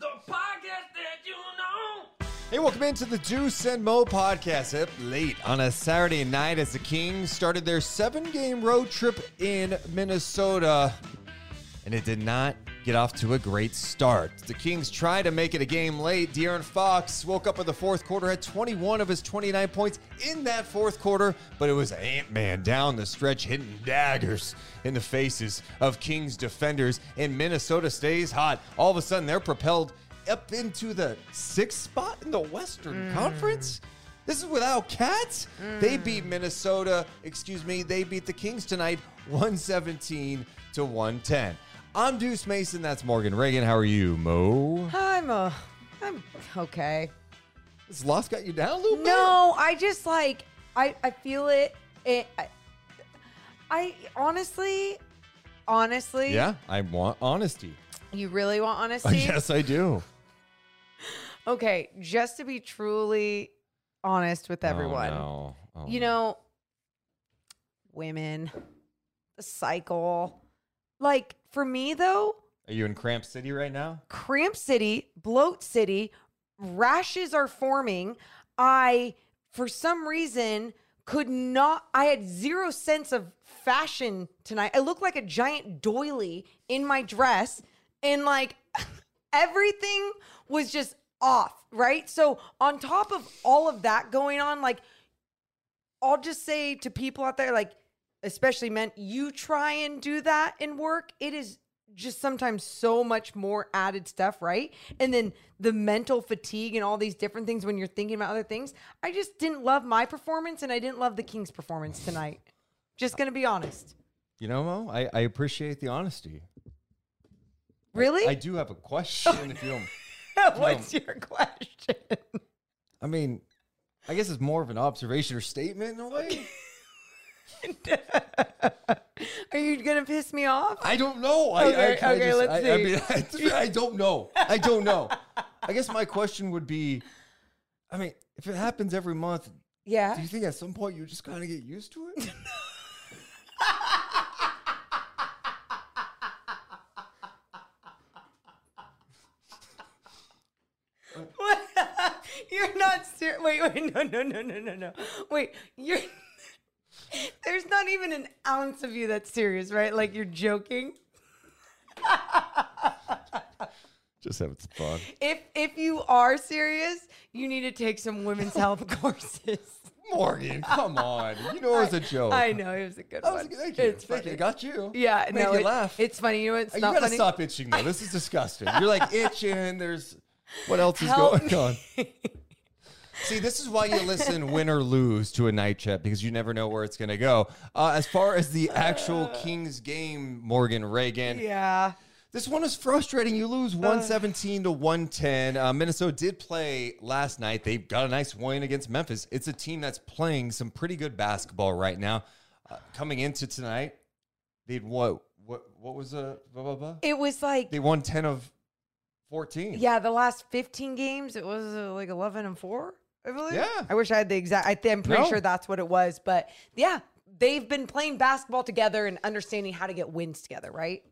The podcast that you know. Hey, welcome into the Deuce and Mo podcast. Up late on a Saturday night as the Kings started their seven game road trip in Minnesota. And it did not get off to a great start. The Kings tried to make it a game late. De'Aaron Fox woke up in the fourth quarter, had 21 of his 29 points in that fourth quarter, but it was Ant Man down the stretch hitting daggers in the faces of Kings defenders. And Minnesota stays hot. All of a sudden, they're propelled up into the sixth spot in the Western mm. Conference. This is without Cats. They mm. beat Minnesota, excuse me, they beat the Kings tonight 117 to 110. I'm Deuce Mason, that's Morgan Reagan. How are you, Mo? I'm uh, I'm okay. This loss got you down a little bit? No, I just like I I feel it. it I, I honestly, honestly, Yeah, I want honesty. You really want honesty? yes, I do. Okay, just to be truly honest with everyone, Oh, no. Oh, you no. know, women, the cycle. Like for me though, Are you in Cramp City right now? cramp city, bloat city, rashes are forming. I, for some reason, could not, I had zero sense of fashion tonight. I looked like a giant doily in my dress and like everything was just off, right? So, on top of all of that going on, like, I'll just say to people out there, like, especially men, you try and do that in work. It is just sometimes so much more added stuff, right? And then the mental fatigue and all these different things when you're thinking about other things. I just didn't love my performance and I didn't love the Kings' performance tonight. Just gonna be honest. You know, Mo, I, I appreciate the honesty. Really? I do have a question if you don't. What's your question? I mean, I guess it's more of an observation or statement in a way. Are you gonna piss me off? I don't know. I, Okay, I, I okay, just, let's I, I see. mean, I, I don't know. I don't know. I guess my question would be, I mean, if it happens every month, Yeah. do you think at some point you just kind of get used to it? What? Uh. You're not serious. Wait, wait, no, no, no, no, no, no. Wait, you're. There's not even an ounce of you that's serious, right? Like you're joking. Just having some fun. If if you are serious, you need to take some women's health courses. Morgan, come on. You know it was a joke. I know it was a good That was, one. thank you. It's Thank you. funny. Got you. Yeah, Made no, you it- laugh. it's funny. You know, it's you not gotta funny. stop itching though. This is disgusting. You're like itching. There's what else is Help going on? See, this is why you listen win or lose to a night chat because you never know where it's going to go. Uh, as far as the actual Kings game, Morgan Reagan, Yeah. this one is frustrating. You lose 117 to 110. Uh, Minnesota did play last night. They got a nice win against Memphis. It's a team that's playing some pretty good basketball right now. Uh, coming into tonight, they'd what? What? What was the? Blah, blah, blah? It was like They won 10 of 14. yeah, the last 15 games it was uh, like 11 and 4, I believe. Yeah. I wish I had the exact I th- I'm pretty No. sure that's what it was, but yeah, they've been playing basketball together and understanding how to get wins together, right?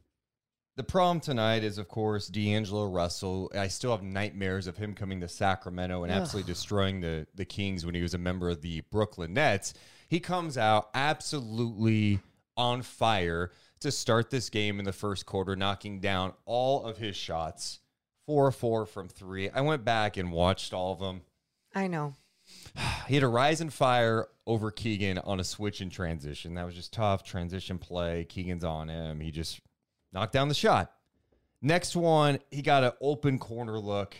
The problem tonight is, of course, D'Angelo Russell. I still have nightmares of him coming to Sacramento and absolutely destroying the, the Kings when he was a member of the Brooklyn Nets. He comes out absolutely on fire to start this game in the first quarter, knocking down all of his shots. Four four from three. I went back and watched all of them. I know. He had a rise and fire over Keegan on a switch in transition. That was just tough. Transition play. Keegan's on him. He just knocked down the shot. Next one, he got an open corner look.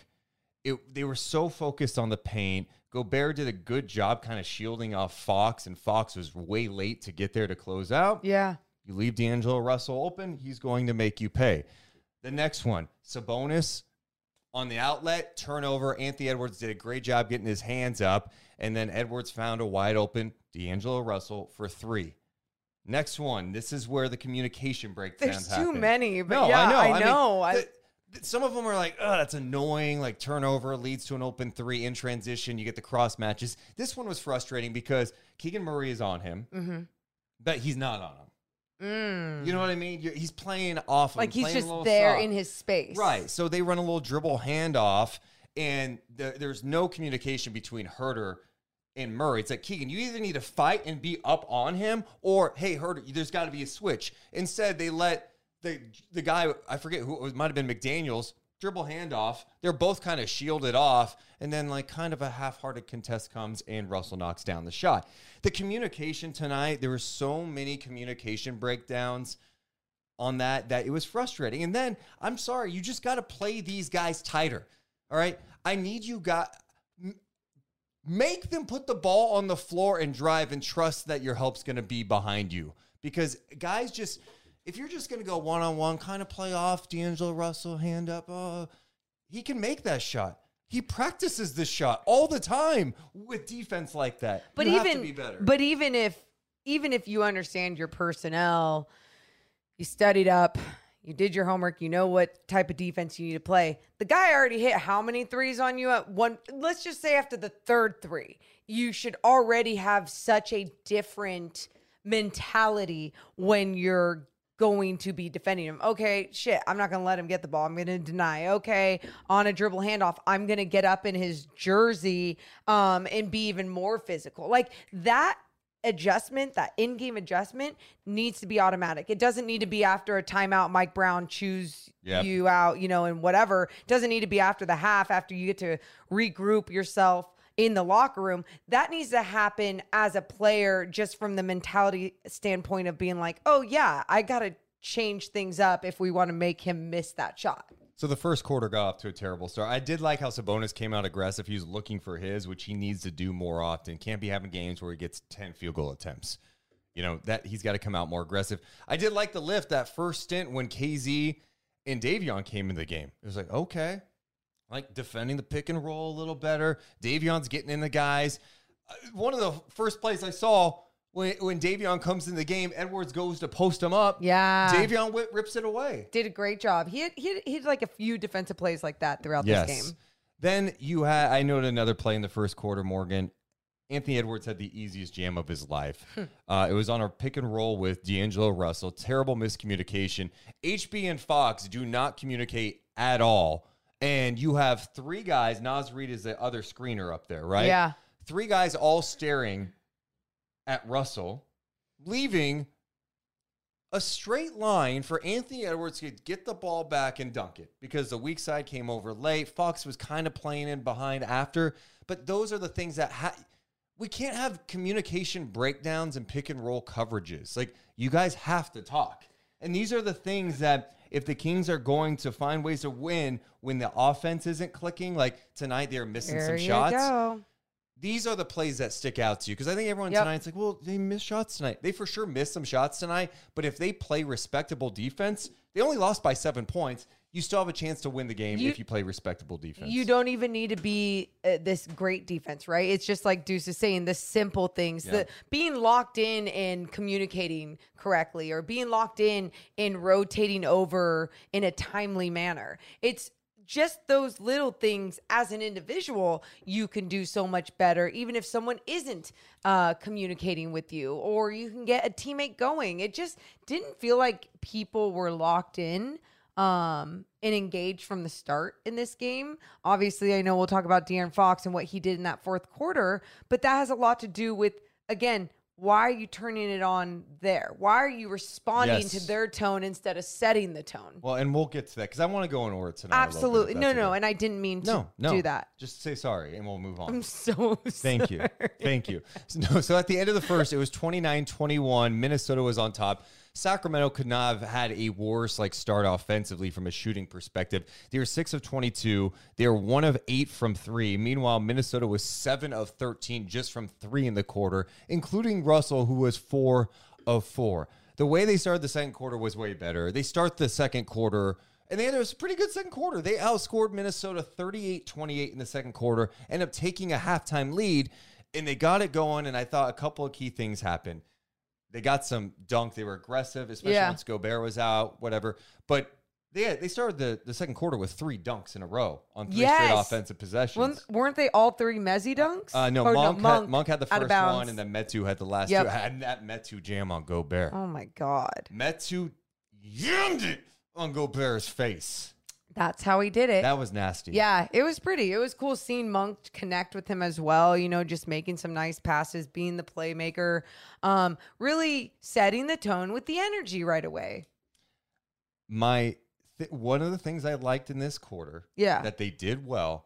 It, they were so focused on the paint. Gobert did a good job kind of shielding off Fox, and Fox was way late to get there to close out. Yeah. You leave D'Angelo Russell open, he's going to make you pay. The next one, Sabonis on the outlet, turnover. Anthony Edwards did a great job getting his hands up, and then Edwards found a wide open D'Angelo Russell for three. Next one, this is where the communication breakdowns There's too many, but no, yeah, I know. I mean, know. I- the- the- some of them are like, oh, that's annoying. Like turnover leads to an open three in transition. You get the cross matches. This one was frustrating because Keegan Murray is on him, Mm-hmm. but he's not on him. You know what I mean? You're, he's playing off. him, Mm. like he's just there in his space. Right. So they run a little dribble handoff, and the, there's no communication between Huerter and Murray. It's like Keegan, you either need to fight and be up on him, or hey, Huerter, there's got to be a switch. Instead, they let the the guy I forget who it might have been McDaniels dribble handoff. They're both kind of shielded off, and then like kind of a half-hearted contest comes, and Russell knocks down the shot. The communication tonight, there were so many communication breakdowns on that that it was frustrating. And then I'm sorry, you just got to play these guys tighter. All right, I need you guys. make them put the ball on the floor and drive and trust that your help's going to be behind you because guys just if you're just going to go one on one, kind of play off D'Angelo Russell hand up, uh, he can make that shot. He practices this shot all the time with defense like that. But You even to be better. but even if even if you understand your personnel, you studied up, you did your homework, you know what type of defense you need to play. The guy already hit how many threes on you at one let's just say after the third three. You should already have such a different mentality when you're going to be defending him. Okay, shit, I'm not going to let him get the ball. I'm going to deny. Okay, on a dribble handoff, I'm going to get up in his jersey um and be even more physical. Like that adjustment, that in-game adjustment needs to be automatic. It doesn't need to be after a timeout Mike Brown chews Yep. you out, you know, and whatever. It doesn't need to be after the half after you get to regroup yourself in the locker room. That needs to happen as a player just from the mentality standpoint of being like, "Oh yeah, I got to change things up if we want to make him miss that shot." So the first quarter got off to a terrible start. I did like how Sabonis came out aggressive. He was looking for his, which he needs to do more often. Can't be having games where he gets 10 field goal attempts. You know, that he's got to come out more aggressive. I did like the lift that first stint when KZ and Davion came in the game. It was like, okay, like defending the pick and roll a little better. Davion's getting in the guys. Uh, One of the first plays I saw when, when Davion comes in the game, Edwards goes to post him up. Yeah. Davion whip, rips it away. Did a great job. He had, he had, he had like a few defensive plays like that throughout this game. Then you had I noted another play in the first quarter, Morgan. Anthony Edwards had the easiest jam of his life. uh, it was on a pick and roll with D'Angelo Russell. Terrible miscommunication. HB and Fox do not communicate at all. And you have three guys. Naz Reid is the other screener up there, right? Yeah. Three guys all staring at Russell, leaving a straight line for Anthony Edwards to get the ball back and dunk it because the weak side came over late. Fox was kind of playing in behind after, but those are the things that ha- we can't have communication breakdowns and pick and roll coverages. Like you guys have to talk. And these are the things that if the Kings are going to find ways to win when the offense isn't clicking, like tonight they're missing There some you shots go. these are the plays that stick out to you because I think everyone Yep. tonight's like, well, they missed shots tonight. They for sure missed some shots tonight, but if they play respectable defense, they only lost by seven points. You still have a chance to win the game You- if you play respectable defense. You don't even need to be uh, this great defense, right? It's just like Deuce is saying, the simple things, Yeah. the being locked in and communicating correctly, or being locked in and rotating over in a timely manner. It's just those little things as an individual you can do so much better even if someone isn't uh, communicating with you or you can get a teammate going it just didn't feel like people were locked in um, and engaged from the start in this game. Obviously, I know we'll talk about De'Aaron Fox and what he did in that fourth quarter, but that has a lot to do with, again, why are you turning it on there? Why are you responding Yes. to their tone instead of setting the tone? well, and we'll get to that because I want to go in order tonight. Absolutely. No, no. And I didn't mean to no, no, do that. Just say sorry and we'll move on. I'm so Thank you. Thank you. So, no, so at the end of the first, it was 29 21. Minnesota was on top. Sacramento could not have had a worse like start offensively from a shooting perspective. They were six of 22. They were one of eight from three. Meanwhile, Minnesota was seven of 13 just from three in the quarter, including Russell, who was four of four. The way they started the second quarter was way better. They start the second quarter and they had a pretty good second quarter. They outscored Minnesota 38 28 in the second quarter, end up taking a halftime lead, and they got it going. And I thought a couple of key things happened. They got some dunk. They were aggressive, especially Yeah. once Gobert was out, whatever. But they they started the, the second quarter with three dunks in a row on three straight offensive possessions. Weren't, weren't they all three Mezzy dunks? Uh, no, Or Monk, had, Monk had the first one, and then Metu had the last Yep. two. And that Metu jam on Gobert. Oh my God. Metu yammed it on Gobert's face. That's how he did it. That was nasty. Yeah, it was pretty. It was cool seeing Monk connect with him as well, you know, just making some nice passes, being the playmaker, um, really setting the tone with the energy right away. my th- one of the things I liked in this quarter, Yeah. that they did well,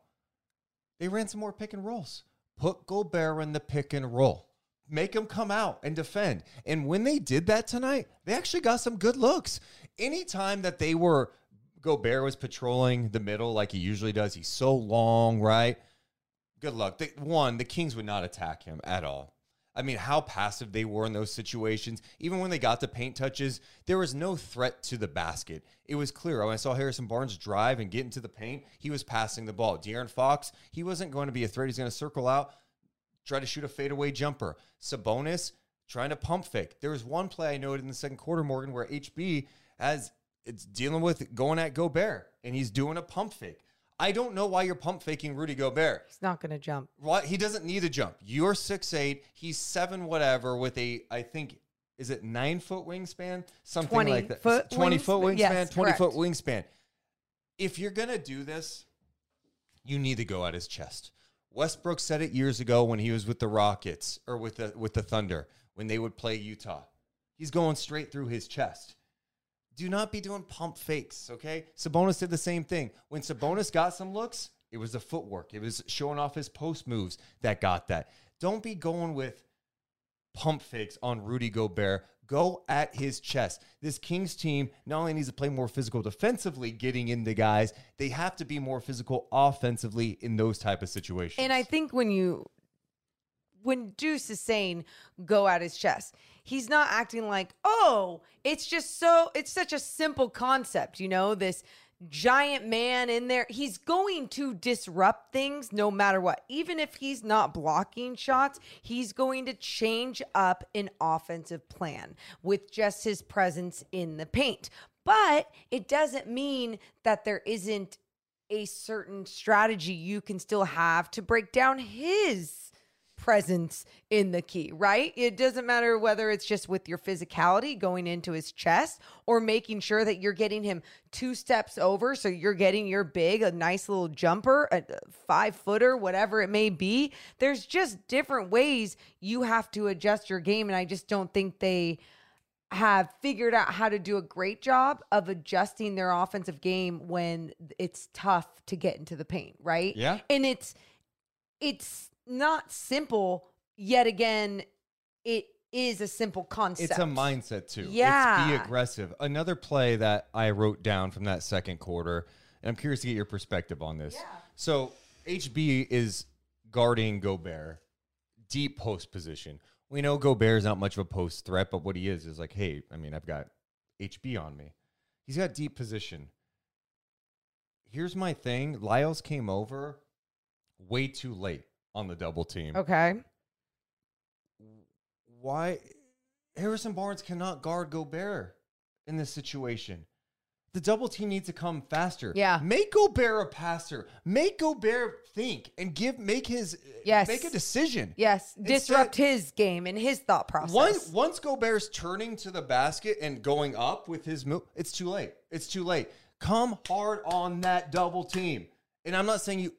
they ran some more pick and rolls. Put Gobert in the pick and roll. Make him come out and defend. And when they did that tonight, they actually got some good looks. Anytime that they were Gobert was patrolling the middle like he usually does, he's so long, right? Good luck. They, one, the Kings would not attack him at all. I mean, how passive they were in those situations. Even when they got the paint touches, there was no threat to the basket. It was clear. When I saw Harrison Barnes drive and get into the paint, he was passing the ball. De'Aaron Fox, he wasn't going to be a threat. He's going to circle out, try to shoot a fadeaway jumper. Sabonis trying to pump fake. There was one play I noted in the second quarter, Morgan, where HB has it's dealing with going at Gobert and he's doing a pump fake. I don't know why you're pump faking Rudy Gobert. He's not going to jump. What he doesn't need a jump. You're six eight. He's seven whatever with a I think is it nine foot wingspan something 20 like that. foot Twenty foot wingspan? Yes, Twenty foot wingspan. If you're gonna do this, you need to go at his chest. Westbrook said it years ago when he was with the Rockets or with the with the Thunder when they would play Utah. He's going straight through his chest. Do not be doing pump fakes, okay? Sabonis did the same thing. When Sabonis got some looks, it was the footwork. It was showing off his post moves that got that. Don't be going with pump fakes on Rudy Gobert. Go at his chest. This Kings team not only needs to play more physical defensively, getting into guys, they have to be more physical offensively in those type of situations. And I think when you when Deuce is saying go at his chest, he's not acting like, oh, it's just so it's such a simple concept, you know, this giant man in there. He's going to disrupt things no matter what. Even if he's not blocking shots, he's going to change up an offensive plan with just his presence in the paint. But it doesn't mean that there isn't a certain strategy you can still have to break down his presence in the key, right? It doesn't matter whether it's just with your physicality going into his chest or making sure that you're getting him two steps over. So you're getting your big, a nice little jumper, a five footer, whatever it may be. There's just different ways you have to adjust your game. And I just don't think they have figured out how to do a great job of adjusting their offensive game when it's tough to get into the paint, right? Yeah. And it's it's not simple yet again it is a simple concept. It's a mindset too. Yeah. It's be aggressive. Another play that I wrote down from that second quarter, and I'm curious to get your perspective on this. Yeah. So HB is guarding Gobert, deep post position. We know Gobert is not much of a post threat, but what he is is like, hey, I mean, I've got HB on me. He's got deep position. Here's my thing. Lyles came over way too late on the double team. Okay. why Harrison Barnes cannot guard Gobert in this situation. The double team needs to come faster. Yeah. Make Gobert a passer. Make Gobert think and give make his uh, Yes. make a decision. Yes. Instead- Disrupt his game and his thought process. Once once Gobert's turning to the basket and going up with his move, it's too late. It's too late. Come hard on that double team. And I'm not saying you.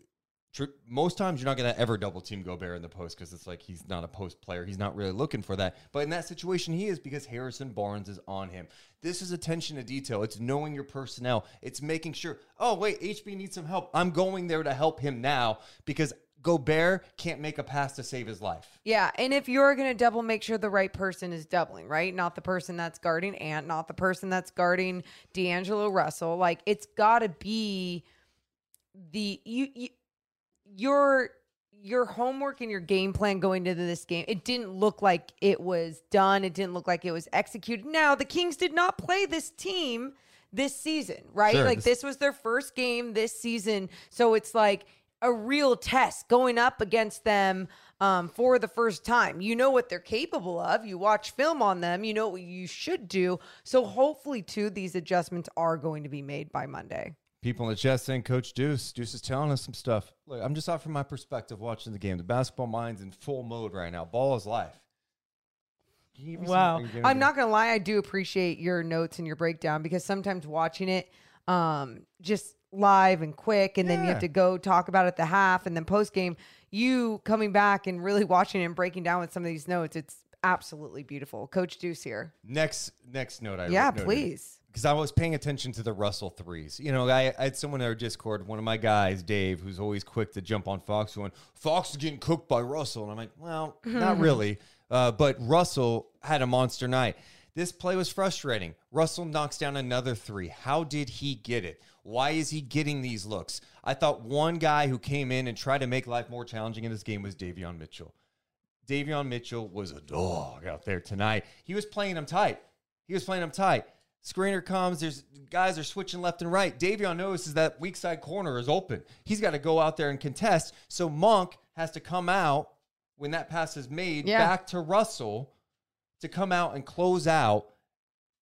Most times you're not going to ever double team Gobert in the post because it's like he's not a post player. He's not really looking for that. But in that situation, he is because Harrison Barnes is on him. This is attention to detail. It's knowing your personnel. It's making sure. Oh wait, HB needs some help. I'm going there to help him now because Gobert can't make a pass to save his life. Yeah, and if you're going to double, make sure the right person is doubling, right? Not the person that's guarding Ant, not the person that's guarding D'Angelo Russell. Like it's got to be the you, you your your homework and your game plan going into this game. It didn't look like it was done. It didn't look like it was executed. Now the Kings did not play this team this season, right? Sure, like this- this was their first game this season, so it's like a real test going up against them um, for the first time. You know what they're capable of. You watch film on them. You know what you should do. So hopefully, too, these adjustments are going to be made by Monday. People in the chat saying, Coach Deuce, Deuce is telling us some stuff. Look, I'm just offering my perspective watching the game. The basketball mind's in full mode right now. Ball is life. Can you give me some- Wow. are you giving I'm not going to lie. I do appreciate your notes and your breakdown because sometimes watching it um, just live and quick, and then you have to go talk about it the half and then post game, you coming back and really watching and breaking down with some of these notes, it's absolutely beautiful. Coach Deuce here. Next, next note I Yeah, please. Because I was paying attention to the Russell threes. You know, I, I had someone in our Discord, one of my guys, Dave, who's always quick to jump on Fox, going, Fox is getting cooked by Russell. And I'm like, well, not really. Uh, but Russell had a monster night. This play was frustrating. Russell knocks down another three. How did he get it? Why is he getting these looks? I thought one guy who came in and tried to make life more challenging in this game was Davion Mitchell. Davion Mitchell was a dog out there tonight. He was playing him tight. He was playing him tight. Screener comes. There's guys are switching left and right. Davion notices that weak side corner is open. He's got to go out there and contest. So Monk has to come out when that pass is made Yeah. back to Russell to come out and close out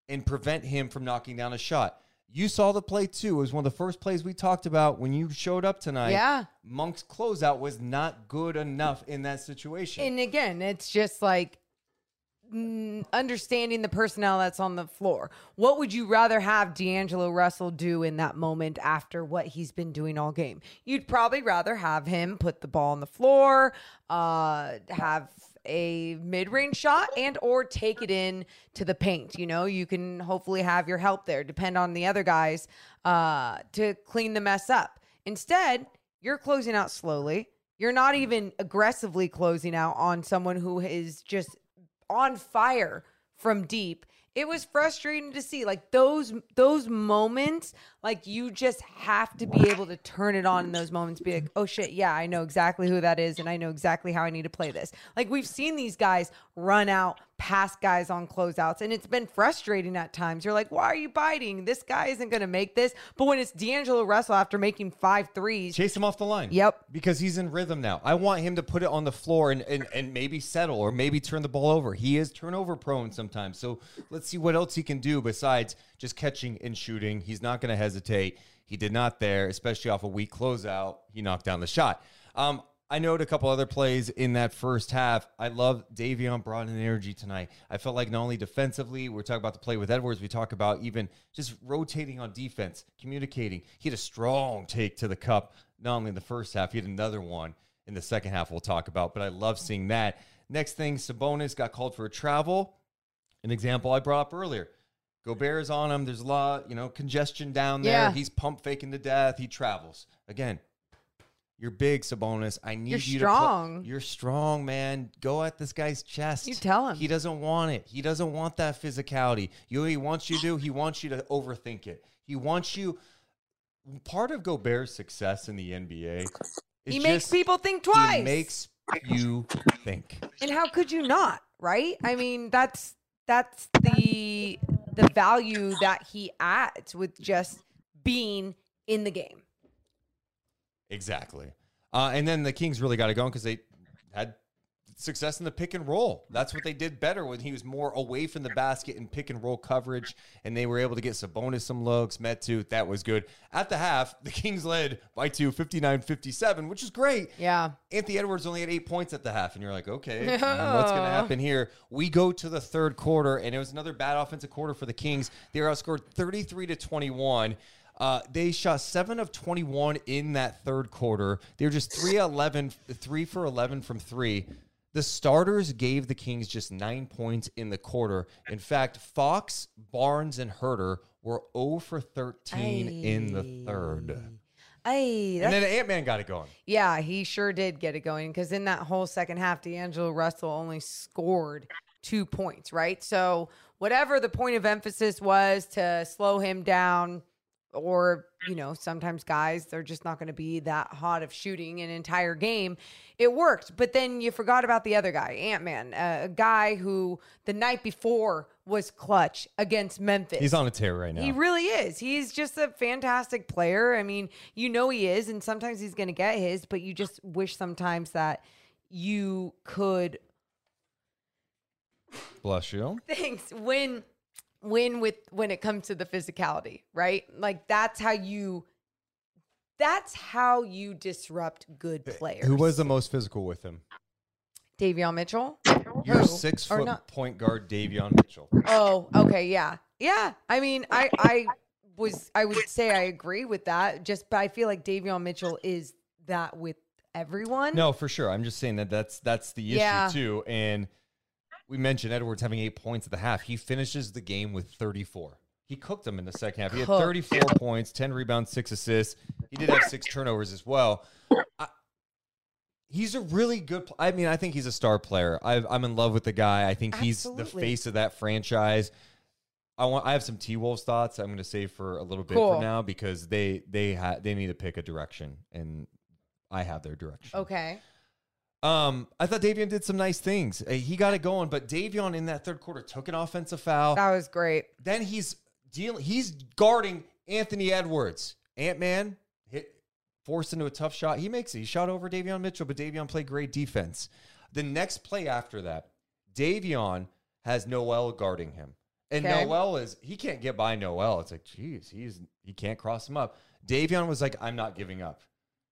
and prevent him from knocking down a shot. You saw the play too. It was one of the first plays we talked about when you showed up tonight. Yeah. Monk's closeout was not good enough in that situation. And again, it's just like understanding the personnel that's on the floor. What would you rather have D'Angelo Russell do in that moment after what he's been doing all game? You'd probably rather have him put the ball on the floor, uh, have a mid-range shot and or take it in to the paint you know you can hopefully have your help there depend on the other guys uh to clean the mess up instead you're closing out slowly you're not even aggressively closing out on someone who is just on fire from deep. It was frustrating to see like those those moments like you just have to be able to turn it on in those moments be like oh shit yeah I know exactly who that is and I know exactly how I need to play this. Like we've seen these guys run out past guys on closeouts and it's been frustrating at times. You're like why are you biting? This guy isn't going to make this. But when it's D'Angelo Russell after making five threes Chase him off the line. Yep. Because he's in rhythm now. I want him to put it on the floor and, and, and maybe settle or maybe turn the ball over. He is turnover prone sometimes. So let's see what else he can do besides just catching and shooting. He's not going to hesitate. He did not there, especially off a weak closeout. He knocked down the shot. Um, I noted a couple other plays in that first half. I love Davion brought in energy tonight. I felt like not only defensively, we're talking about the play with Edwards, we talk about even just rotating on defense, communicating. He had a strong take to the cup, not only in the first half, he had another one in the second half we'll talk about, but I love seeing that. Next thing, Sabonis got called for a travel. An example I brought up earlier. Gobert is on him. There's a lot, you know, congestion down there. Yeah. He's pump faking to death. He travels. Again, you're big, Sabonis. I need You're you strong. to. You're strong, man. Go at this guy's chest. You tell him. He doesn't want it. He doesn't want that physicality. You know what he wants you to do? He wants you to overthink it. He wants you part of Gobert's success in the NBA is He makes people think twice. He makes you think. And how could you not, right? I mean, that's that's the the value that he adds with just being in the game. Exactly. Uh, and then the Kings really got it going because they had success in the pick and roll. That's what they did better when he was more away from the basket in pick and roll coverage, and they were able to get Sabonis some looks, Metu. That was good. At the half, the Kings led by two, 59-57, which is great. Yeah. Anthony Edwards only had eight points at the half, and you're like, okay, what's going to happen here? We go to the third quarter, and it was another bad offensive quarter for the Kings. They were outscored 33 to 21. Uh, they shot seven of 21 in that third quarter. They were just 3 11, 3 for 11 from three. The starters gave the Kings just nine points in the quarter. In fact, Fox, Barnes, and Huerter were 0 for 13 in the third. Hey, And then Ant Man got it going. yeah, he sure did get it going because in that whole second half, D'Angelo Russell only scored two points, right? So whatever the point of emphasis was to slow him down, or you know, sometimes guys they're just not going to be that hot of shooting an entire game. It worked, but then you forgot about the other guy, Ant Man, a guy who the night before was clutch against Memphis. He's on a tear right now. He really is. He's just a fantastic player. I mean, you know he is, and sometimes he's going to get his, but you just wish sometimes that you could Bless you. things win win with when it comes to the physicality, right? Like that's how you that's how you disrupt good eh, players. Who was the most physical with him? Davion Mitchell? Your six foot point guard Davion Mitchell. Oh, okay, yeah. Yeah. I mean, I I was I would say I agree with that. Just but I feel like Davion Mitchell is that with everyone. No, for sure. I'm just saying that that's that's the issue Yeah. too. And we mentioned Edwards having eight points at the half. He finishes the game with 34. He cooked them in the second half. He had Cooked. 34 points, 10 rebounds, six assists. He did have six turnovers as well. I, he's a really good. pl- I mean, I think he's a star player. i I'm in love with the guy. I think he's the face of that franchise. I want. I have some T Wolves thoughts. I'm going to save for a little bit Cool. for now because they they ha- they need to pick a direction, and I have their direction. Okay. Um, I thought Davion did some nice things. Uh, He got it going, but Davion in that third quarter took an offensive foul. That was great. Then he's dealing. He's guarding Anthony Edwards. Ant Man hit forced into a tough shot. He makes it. He shot over Davion Mitchell, but Davion played great defense. The next play after that, Davion has Noel guarding him, and Okay. Noel is he can't get by Noel. It's like, geez, he's he can't cross him up. Davion was like, I'm not giving up.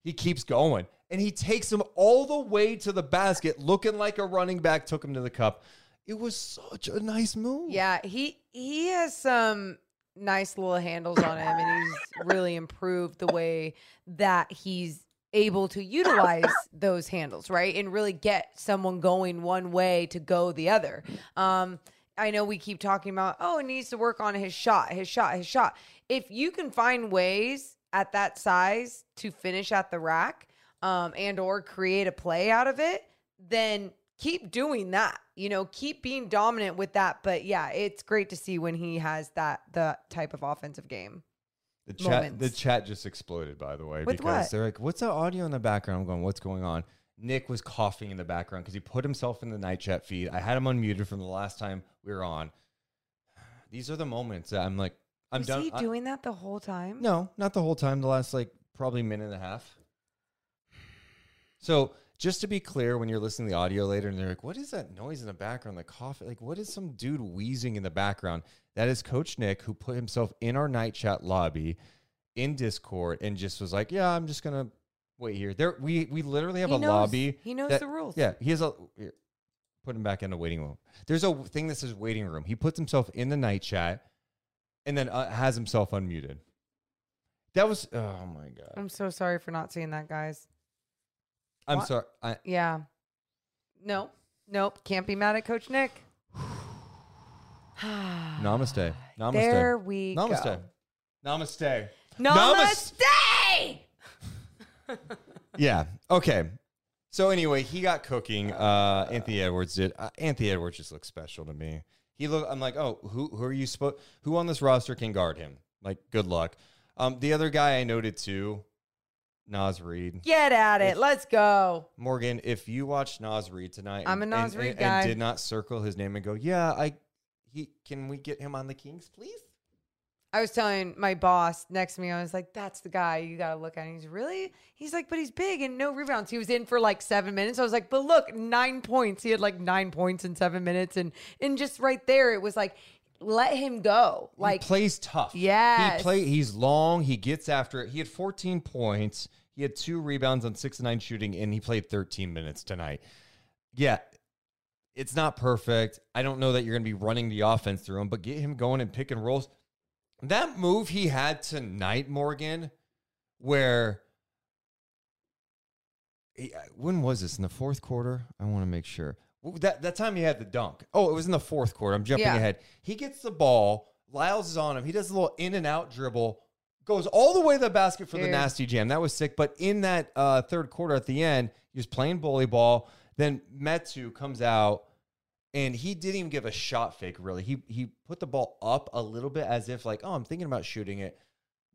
He keeps going and he takes him all the way to the basket, looking like a running back, took him to the cup. It was such a nice move. Yeah, he he has some nice little handles on him, and he's really improved the way that he's able to utilize those handles, right? And really get someone going one way to go the other. Um, I know we keep talking about, oh, it needs to work on his shot, his shot, his shot. If you can find ways at that size to finish at the rack um, and or create a play out of it, then keep doing that. You know, keep being dominant with that. But yeah, it's great to see when he has that the type of offensive game. The chat, the chat just exploded, by the way, With because what? they're like, "What's that audio in the background?" I'm going, "What's going on?" Nick was coughing in the background because he put himself in the night chat feed. I had him unmuted from the last time we were on. These are the moments that I'm like, I'm Was done. he I- doing that the whole time? no, not the whole time. The last like probably minute and a half. So just to be clear, when you're listening to the audio later, and they're like, "What is that noise in the background? The cough? Like, what is some dude wheezing in the background?" That is Coach Nick, who put himself in our night chat lobby in Discord and just was like, "Yeah, I'm just gonna wait here." There, we we literally have He a knows- lobby. he knows that- the rules. Yeah, he has a. Here, put him back in the waiting room. There's a thing that says waiting room. He puts himself in the night chat, and then uh, has himself unmuted. That was oh my god. I'm so sorry for not seeing that, guys. I'm What? sorry. I, Yeah. No, nope. Can't be mad at Coach Nick. Namaste. Namaste. There we go. Namaste. go. Namaste. Namaste. Yeah. Okay. So anyway, he got cooking. Uh, Anthony Edwards did. Uh, Anthony Edwards just looks special to me. He look. I'm like, oh, who who are you supposed? Who on this roster can guard him? Like, good luck. Um, the other guy I noted too, Naz Reid. Get at it. Let's go. Morgan, if you watched Naz Reid tonight, I'm a and- Nas and- Reed and, guy. did not circle his name and go, yeah, I, he, can we get him on the Kings, please? I was telling my boss next to me, I was like, that's the guy you got to look at. And he's really, he's like, but he's big and no rebounds. He was in for like seven minutes. I was like, but look, nine points. He had like nine points in seven minutes. And, and just right there, it was like, let him go. Like, he plays tough. Yeah. he play. He's long. He gets after it. He had 14 points. He had two rebounds on six and nine shooting, and he played 13 minutes tonight. Yeah, it's not perfect. I don't know that you're going to be running the offense through him, but get him going and pick and rolls. That move he had tonight, Morgan, where he- uh, when was this in the fourth quarter? I want to make sure. That that time he had the dunk. Oh, it was in the fourth quarter. I'm jumping Yeah. ahead. He gets the ball. Lyles is on him. He does a little in and out dribble. Goes all the way to the basket for the nasty jam. That was sick. But in that uh, third quarter at the end, he was playing bully ball. Then Metu comes out and he didn't even give a shot fake really. He he put the ball up a little bit as if like, oh, I'm thinking about shooting it.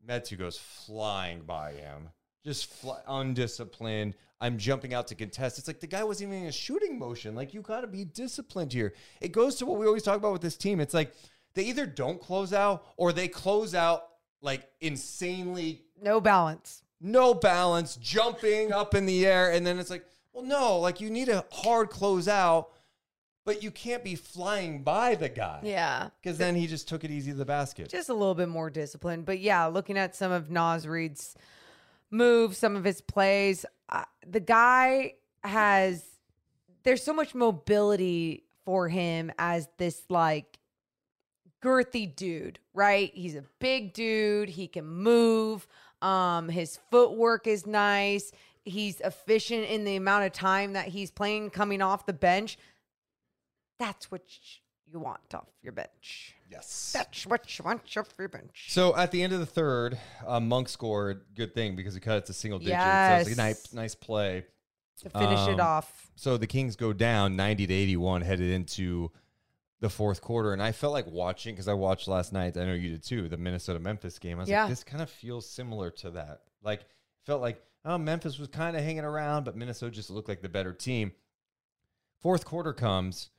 Metu goes flying by him, just fly, undisciplined. I'm jumping out to contest. It's like the guy wasn't even in a shooting motion. Like you got to be disciplined here. It goes to what we always talk about with this team. It's like they either don't close out or they close out like insanely no balance. no balance, jumping up in the air, and then it's like, well, no, like you need a hard close out, but you can't be flying by the guy. Yeah. Because then he just took it easy to the basket. just a little bit more disciplined. But yeah, looking at some of Naz Reid's moves, some of his plays, uh, the guy has there's so much mobility for him as this like girthy dude, right? He's a big dude, he can move. Um his footwork is nice. He's efficient in the amount of time that he's playing coming off the bench. That's what you want off your bench. yes. That's what you want off your bench. So at the end of the third, uh, Monk scored. Good thing because he cut it to single digits. So it was a Yes. nice, nice play. to finish Um, it off. So the Kings go down 90 to 81 headed into the fourth quarter. And I felt like watching, because I watched last night, I know you did too, the Minnesota Memphis game. I was Yeah. like, this kind of feels similar to that. Like, felt like, oh, Memphis was kind of hanging around, but Minnesota just looked like the better team. Fourth quarter comes,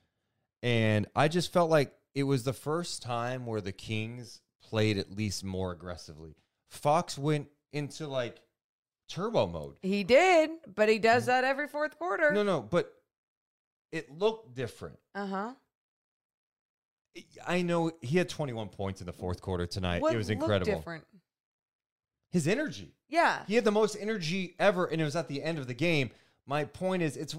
and I just felt like it was the first time where the Kings played at least more aggressively. Fox went into like turbo mode. He did, but he does that every fourth quarter. No, no, but it looked different. Uh huh. I know he had 21 points in the fourth quarter tonight. it was incredible. Different. His energy. Yeah. He had the most energy ever, and it was at the end of the game. My point is, it's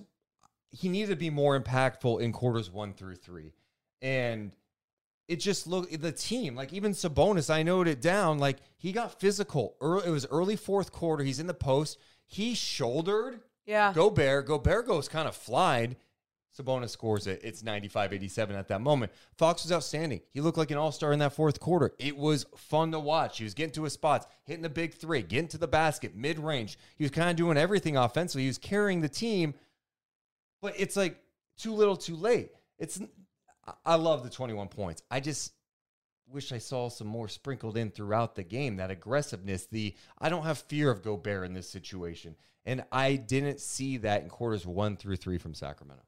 he needed to be more impactful in quarters one through three, and it just looked the team like even Sabonis. I noted it down like he got physical. Early, it was early fourth quarter. He's in the post. He shouldered Yeah. Gobert. Gobert goes kind of flying. Sabonis scores it. It's 95 87 at that moment. Fox was outstanding. He looked like an all star in that fourth quarter. It was fun to watch. He was getting to his spots, hitting the big three, getting to the basket, mid range. He was kind of doing everything offensively. He was carrying the team, but it's like too little too late. It's, I- love the 21 points. I just wish I saw some more sprinkled in throughout the game. That aggressiveness, the I don't have fear of Gobert in this situation. And I didn't see that in quarters one through three from Sacramento.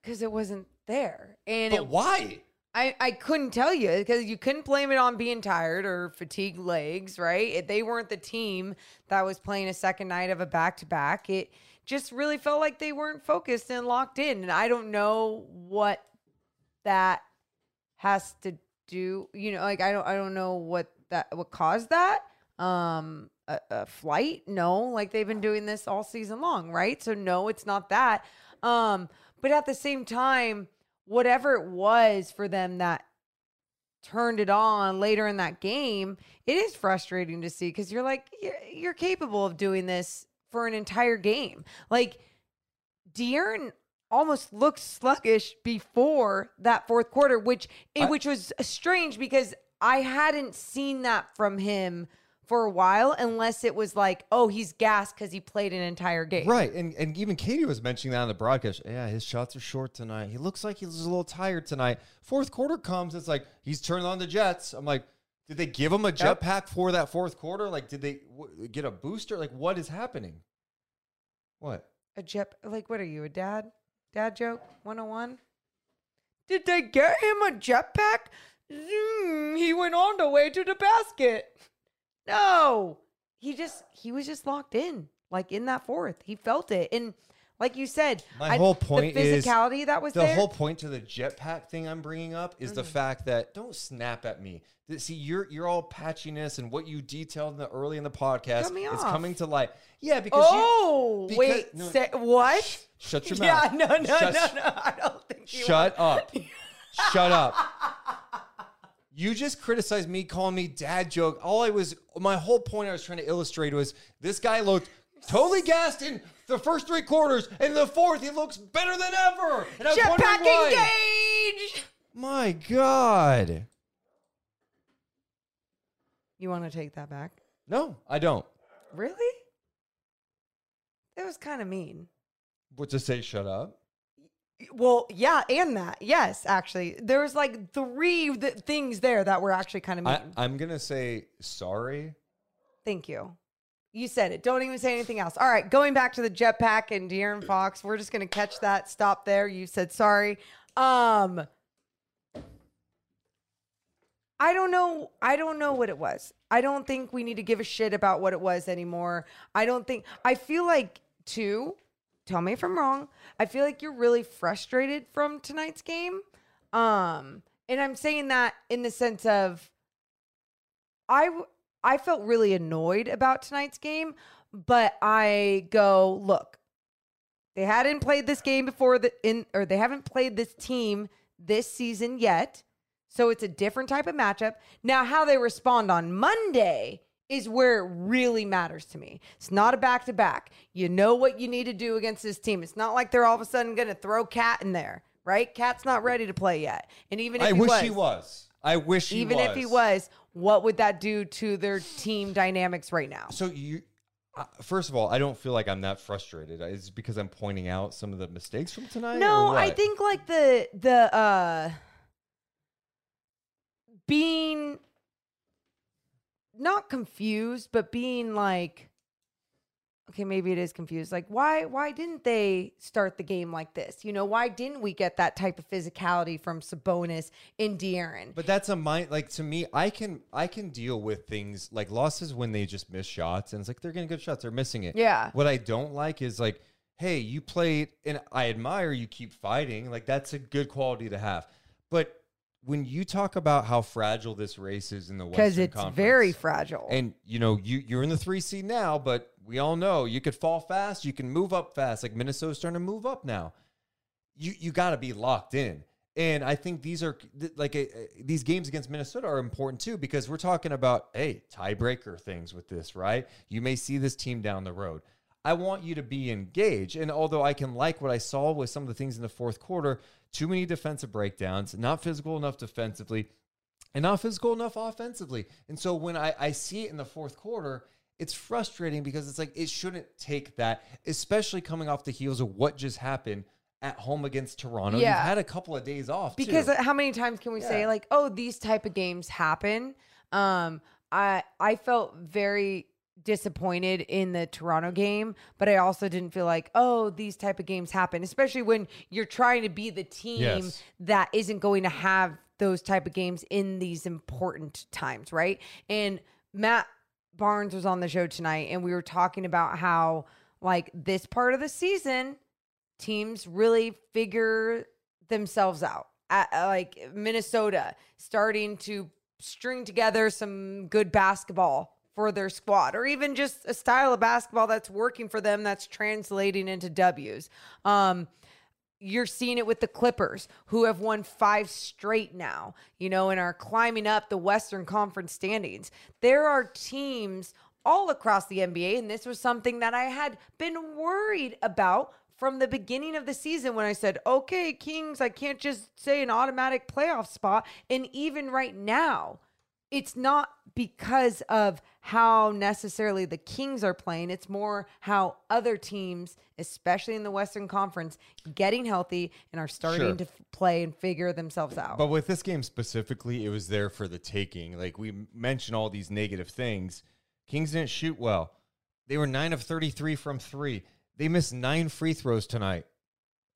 Because it wasn't there. And But it, why? I, I couldn't tell you because you couldn't blame it on being tired or fatigued legs, right? If they weren't the team that was playing a second night of a back to back. It just really felt like they weren't focused and locked in. And I don't know what that has to do. You know, like I don't I don't know what that what caused that. Um a, a flight? No, like they've been doing this all season long, right? So no, it's not that. Um, but at the same time, whatever it was for them that turned it on later in that game, it is frustrating to see because you're like, you're, you're capable of doing this for an entire game. Like, De'Aaron almost looked sluggish before that fourth quarter, which it, I- which was strange because I hadn't seen that from him for a while, unless it was like, oh, he's gassed because he played an entire game. Right. And and even Kayte was mentioning that on the broadcast. Yeah, his shots are short tonight. He looks like he's a little tired tonight. Fourth quarter comes, it's like he's turned on the Jets. I'm like, did they give him a jetpack for that fourth quarter? Like, did they w- get a booster? Like, what is happening? What? A jet, like, what are you, a dad? Dad joke 101? Did they get him a jetpack? Zoom, he went on the way to the basket. No, he just, he was just locked in, like in that fourth. He felt it. And like you said, My whole point the is physicality that was the there. Mm-hmm. whole point to the jetpack thing I'm bringing up is the fact that don't snap at me. See, you're you're all patchiness and what you detailed in the early in the podcast is coming to light. Yeah, because oh, you, wait, no, say, what? shut your Yeah, mouth. no, no, Shut- no, no. I don't think you Shut up. Shut up. You just criticized me calling me dad joke. All I was, my whole point I was trying to illustrate was this guy looked totally gassed in the first three quarters, and in the fourth he looks better than ever. And I was Jetpack why. engage! My God. You want to take that back? No, I don't. Really? That was kind of mean. What to say? Shut up. Well, yeah, and that. Yes, actually. There was like three th- things there that were actually kind of mean. I, I'm gonna say sorry. Thank you. You said it. Don't even say anything else. All right, going back to the jetpack and De'Aaron Fox, we're just going to catch that. Stop there. You said sorry. Um I don't know. I don't know what it was. I don't think we need to give a shit about what it was anymore. I don't think I feel like too, tell me if I'm wrong. I feel like you're really frustrated from tonight's game. Um and I'm saying that in the sense of I I felt really annoyed about tonight's game, but I go, look, they hadn't played this game before the in or they haven't played this team this season yet. So it's a different type of matchup. Now how they respond on Monday is where it really matters to me. It's not a back to back. You know what you need to do against this team. It's not like they're all of a sudden going to throw Cat in there, right? Cat's not ready to play yet. And even if I he wish was, he was. I wish he even was. if he was, what would that do to their team dynamics right now? So you, uh, first of all, I don't feel like I'm that frustrated. It's because I'm pointing out some of the mistakes from tonight. No, I think like the the uh being not confused, but being like okay, maybe it is confused. Like why why didn't they start the game like this? You know, why didn't we get that type of physicality from Sabonis and De'Aaron? But that's a mind like to me. I can I can deal with things like losses when they just miss shots, and it's like they're getting good shots, they're missing it. Yeah. What I don't like is like, hey, you played, and I admire you keep fighting. Like that's a good quality to have. But when you talk about how fragile this race is in the West. Because it's Conference, very fragile. and you know you you're in the three seed now, but we all know you could fall fast, you can move up fast. Like Minnesota's starting to move up now. You you got to be locked in, and I think these are like these games against Minnesota are important too because we're talking about hey tiebreaker things with this, right? You may see this team down the road. I want you to be engaged, and although I can like what I saw with some of the things in the fourth quarter, too many defensive breakdowns, not physical enough defensively and not physical enough offensively. And so when I, I see it in the fourth quarter, it's frustrating because it's like it shouldn't take that, especially coming off the heels of what just happened at home against Toronto. Yeah. You've had a couple of days off because too. uh, how many times can we say like oh these type of games happen um i i felt very disappointed in the toronto game but i also didn't feel like oh these type of games happen especially when you're trying to be the team Yes. that isn't going to have those type of games in these important times right and matt barnes was on the show tonight and we were talking about how like this part of the season teams really figure themselves out. At, uh, like Minnesota starting to string together some good basketball for their squad, or even just a style of basketball that's working for them that's translating into W's. Um, you're seeing it with the Clippers, who have won five straight now, you know, and are climbing up the Western Conference standings. There are teams all across the NBA, and this was something that I had been worried about from the beginning of the season when I said, okay, Kings, I can't just say an automatic playoff spot. And even right now, it's not because of how necessarily the Kings are playing. It's more how other teams, especially in the Western Conference, getting healthy and are starting Sure. to f- play and figure themselves out. But with this game specifically, it was there for the taking. Like we mentioned all these negative things. Kings didn't shoot well. They were 9 of 33 from 3. They missed 9 free throws tonight.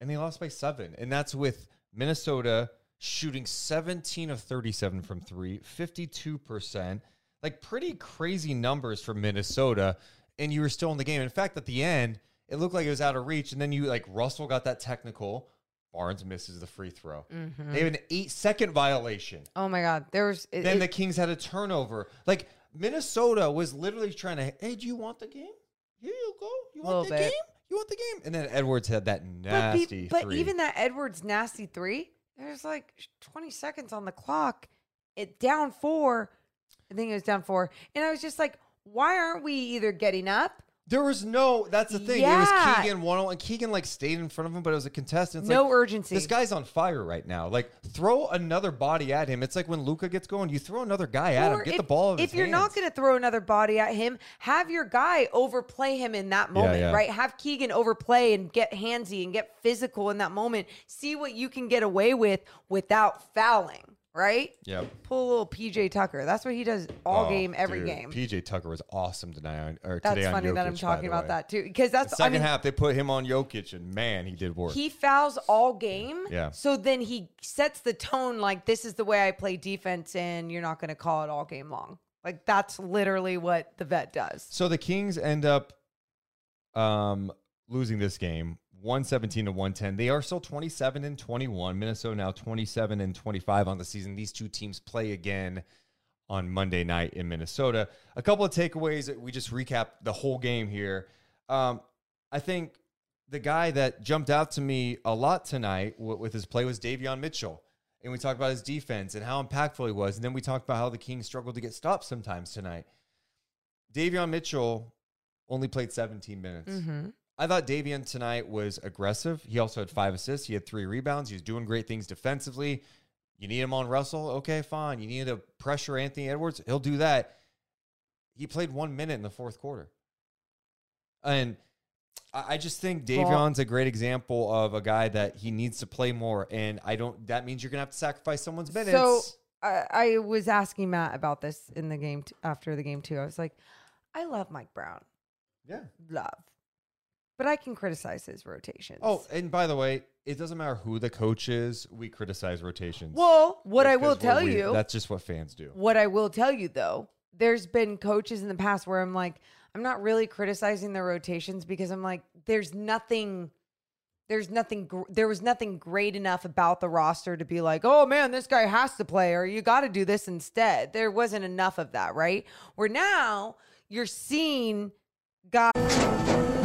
And they lost by 7. And that's with Minnesota shooting 17 of 37 from 3, 52%. Like pretty crazy numbers for Minnesota and you were still in the game. In fact, at the end, it looked like it was out of reach and then you like Russell got that technical Barnes misses the free throw. Mm-hmm. They have an eight second violation. oh my God. There was. It, Then it- the Kings had a turnover. Like Minnesota was literally trying to, hey, do you want the game? Here you go. You want the bit. game? You want the game? And then Edwards had that But, nasty be- but three. even that Edwards nasty three, there's like 20 seconds on the clock. It down four. I think it was down four. And I was just like, why aren't we either getting up? There was no. That's the thing. Yeah. It was Keegan one and. Keegan like stayed in front of him, but it was a contestant. It's No like, urgency. This guy's on fire right now. Like throw another body at him. It's like when Luka gets going, you throw another guy at him. Get if, the ball. Out of If you're not going to throw another body at him, have your guy overplay him in that moment, yeah. right? Have Keegan overplay and get handsy and get physical in that moment. See what you can get away with without fouling, right? Yep. Pull a little PJ Tucker. That's what he does all Oh, game, every dude, game. PJ Tucker was awesome tonight. On, or That's today on funny that I'm talking about way. that too, because that's The second I mean, half, they put him on Jokic, and man, he did work. he fouls all game. Yeah. So then he sets the tone like this is the way I play defense, and you're not going to call it all game long. Like that's literally what the vet does. So the Kings end up um, losing this game, 117 to 110. They are still 27 and 21. Minnesota now 27 and 25 on the season. These two teams play again on Monday night in Minnesota. A couple of takeaways. We just recap the whole game here. Um, I think the guy that jumped out to me a lot tonight with his play was Davion Mitchell. And we talked about his defense and how impactful he was. And then we talked about how the Kings struggled to get stops sometimes tonight. Davion Mitchell only played 17 minutes. Mm-hmm. I thought Davion tonight was aggressive. He also had five assists. He had three rebounds. He was doing great things defensively. You need him on Russell? Okay, fine. You need to pressure Anthony Edwards? He'll do that. He played one minute in the fourth quarter. And I just think Davion's a great example of a guy that he needs to play more. And I don't, that means you're going to have to sacrifice someone's minutes. So I, I was asking Matt about this in the game t- after the game too. I was like, I love Mike Brown, yeah. love, but I can criticize his rotations. Oh, and by the way, it doesn't matter who the coach is. We criticize rotations. well, what I will tell you, that's just what fans do. what I will tell you though, there's been coaches in the past where I'm like, I'm not really criticizing their rotations because I'm like, there's nothing. There's nothing. Gr- there was nothing great enough about the roster to be like, oh man, this guy has to play, or you got to do this instead. There wasn't enough of that, right? Where now you're seeing guys.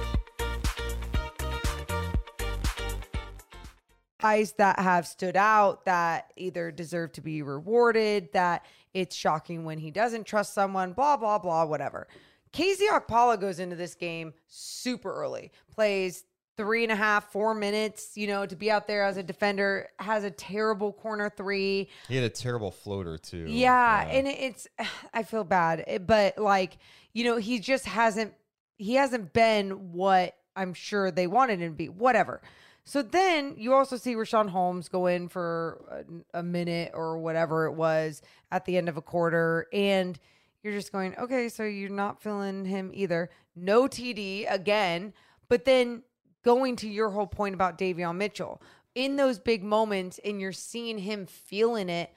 Guys that have stood out that either deserve to be rewarded, that it's shocking when he doesn't trust someone, blah, blah, blah, whatever. KZ Okpala goes into this game super early, plays three and a half, four minutes, you know, to be out there as a defender, has a terrible corner three. He had a terrible floater too. Yeah, and it's I feel bad, eh, but like you know, he just hasn't he hasn't been what I'm sure they wanted him to be. Whatever. So then you also see Richaun Holmes go in for a, a minute or whatever it was at the end of a quarter, and you're just going, okay, so you're not feeling him either. No TD again, but then going to your whole point about Davion Mitchell in those big moments, and you're seeing him feeling it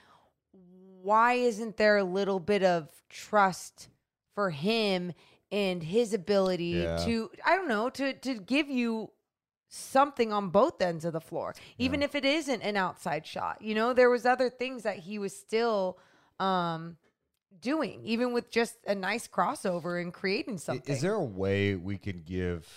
why isn't there a little bit of trust for him and his ability Yeah. to I don't know to to give you something on both ends of the floor even if it isn't an outside shot you know there was other things that he was still um doing even with just a nice crossover and creating something Is there a way we could give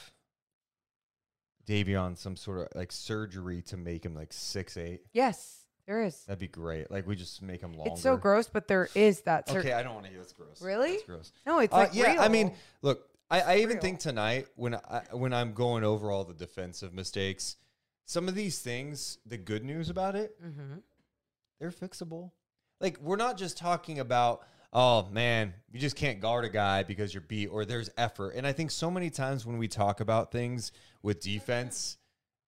Davion some sort of like surgery to make him like six eight? yes there is That'd be great. Like we just make him longer. it's so gross but there is that Okay, I don't want to hear that's gross. Really? That's gross. no it's Uh, like yeah, I mean, look, I, I even think tonight when I when I'm going over all the defensive mistakes, some of these things, the good news about it, Mhm. they're fixable. Like we're not just talking about, oh man, you just can't guard a guy because you're beat or there's effort. And I think so many times when we talk about things with defense,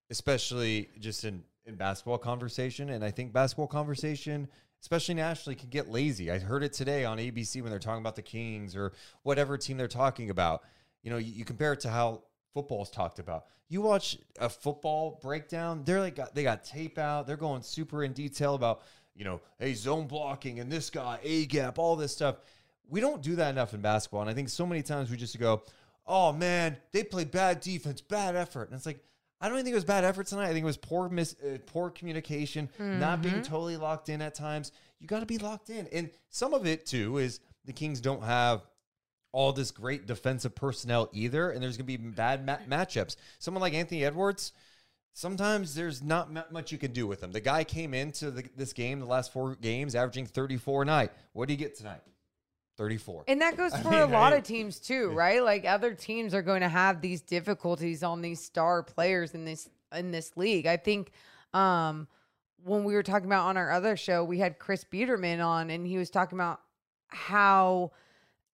especially just in in basketball conversation, and I think basketball conversation, especially nationally, can get lazy. I heard it today on ABC when they're talking about the Kings or whatever team they're talking about. You know, you, you compare it to how football's talked about. You watch a football breakdown, they're like got, they got tape out, they're going super in detail about, you know, hey, zone blocking and this guy, A gap, all this stuff. We don't do that enough in basketball. And I think so many times we just go, oh man, they play bad defense, bad effort. And it's like, I don't even think it was bad effort tonight. I think it was poor mis- uh, poor communication, not being totally locked in at times. You got to be locked in. And some of it too is the Kings don't have all this great defensive personnel either, and there's going to be bad ma- matchups. Someone like Anthony Edwards, sometimes there's not mu- much you can do with him. The guy came into the, this game, the last four games, averaging 34 a night. What do you get tonight? 34. And that goes I for mean, a lot I- of teams too, right? Like other teams are going to have these difficulties on these star players in this in this league. I think um when we were talking about on our other show, we had Chris Biderman on and he was talking about how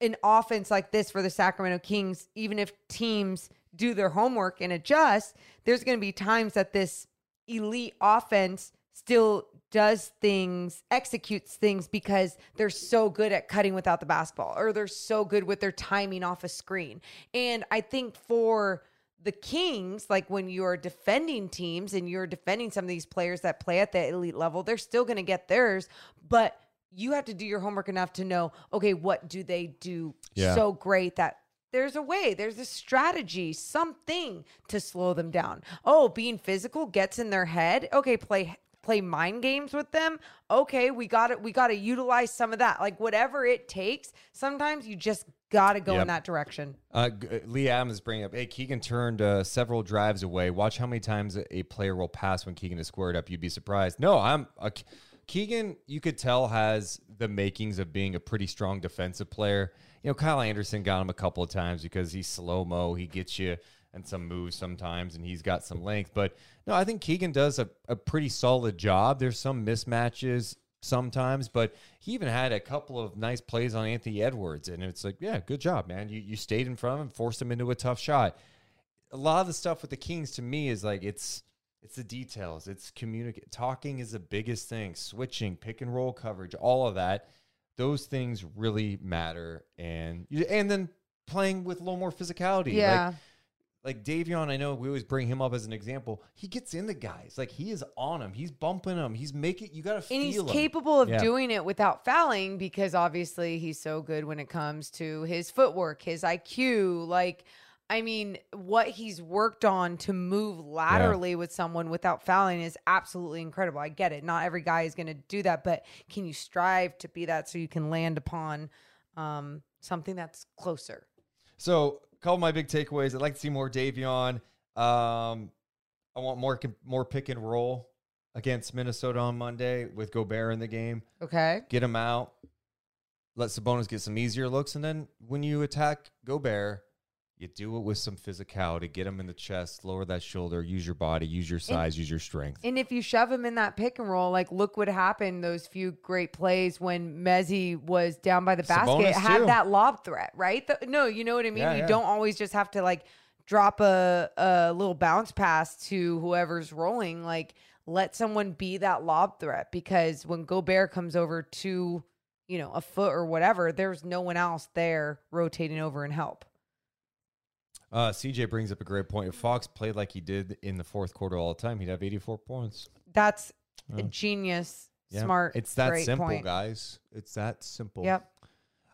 an offense like this for the Sacramento Kings, even if teams do their homework and adjust, there's going to be times that this elite offense still does things, executes things because they're so good at cutting without the basketball or they're so good with their timing off a screen. And I think for the Kings, like when you're defending teams and you're defending some of these players that play at the elite level, they're still going to get theirs, but you have to do your homework enough to know, okay, what do they do Yeah. so great that there's a way, there's a strategy, something to slow them down. Oh, being physical gets in their head. Okay, play play mind games with them. Okay, we got it. We got to utilize some of that. Like whatever it takes. Sometimes you just got to go Yep. in that direction. Uh, uh, Lee Adams is bringing up, hey, Keegan turned uh, several drives away. Watch how many times a, a player will pass when Keegan is squared up. You'd be surprised. No, I'm uh, K- Keegan. You could tell has the makings of being a pretty strong defensive player. You know, Kyle Anderson got him a couple of times because he's slow mo. He gets you and some moves sometimes, and he's got some length. But no, I think Keegan does a, a pretty solid job. There's some mismatches sometimes, but he even had a couple of nice plays on Anthony Edwards, and it's like, yeah, good job, man. You you stayed in front of him, forced him into a tough shot. A lot of the stuff with the Kings to me is like it's it's the details. It's communicate. Talking is the biggest thing. Switching, pick and roll coverage, all of that. Those things really matter, and and then playing with a little more physicality. Yeah. Like, like Davion, I know we always bring him up as an example. He gets in the guys. Like he is on him. He's bumping them. He's making you gotta feel And he's him. capable of Yeah. doing it without fouling because obviously he's so good when it comes to his footwork, his IQ. Like, I mean, what he's worked on to move laterally with someone without fouling is absolutely incredible. I get it. Not every guy is going to do that, but can you strive to be that so you can land upon um, something that's closer? So, couple of my big takeaways. I'd like to see more Davion. Um, I want more more pick and roll. against Minnesota on Monday with Gobert in the game. Okay. Get him out. Let Sabonis get some easier looks, and then when you attack Gobert, you do it with some physicality. Get him in the chest, lower that shoulder, use your body, use your size, use your strength. And if you shove him in that pick and roll, like look what happened those few great plays when Mezzi was down by the basket, had too. that lob threat, right? The- no, you know what I mean? Yeah, you yeah. don't always just have to like drop a, a little bounce pass to whoever's rolling. Like let someone be that lob threat because when Gobert comes over to, you know, a foot or whatever, there's no one else there rotating over and help. Uh, CJ brings up a great point. If Fox played like he did in the fourth quarter all the time, he'd have 84 points. That's a genius, Yeah. smart. It's that simple, point. guys. It's that simple. Yep.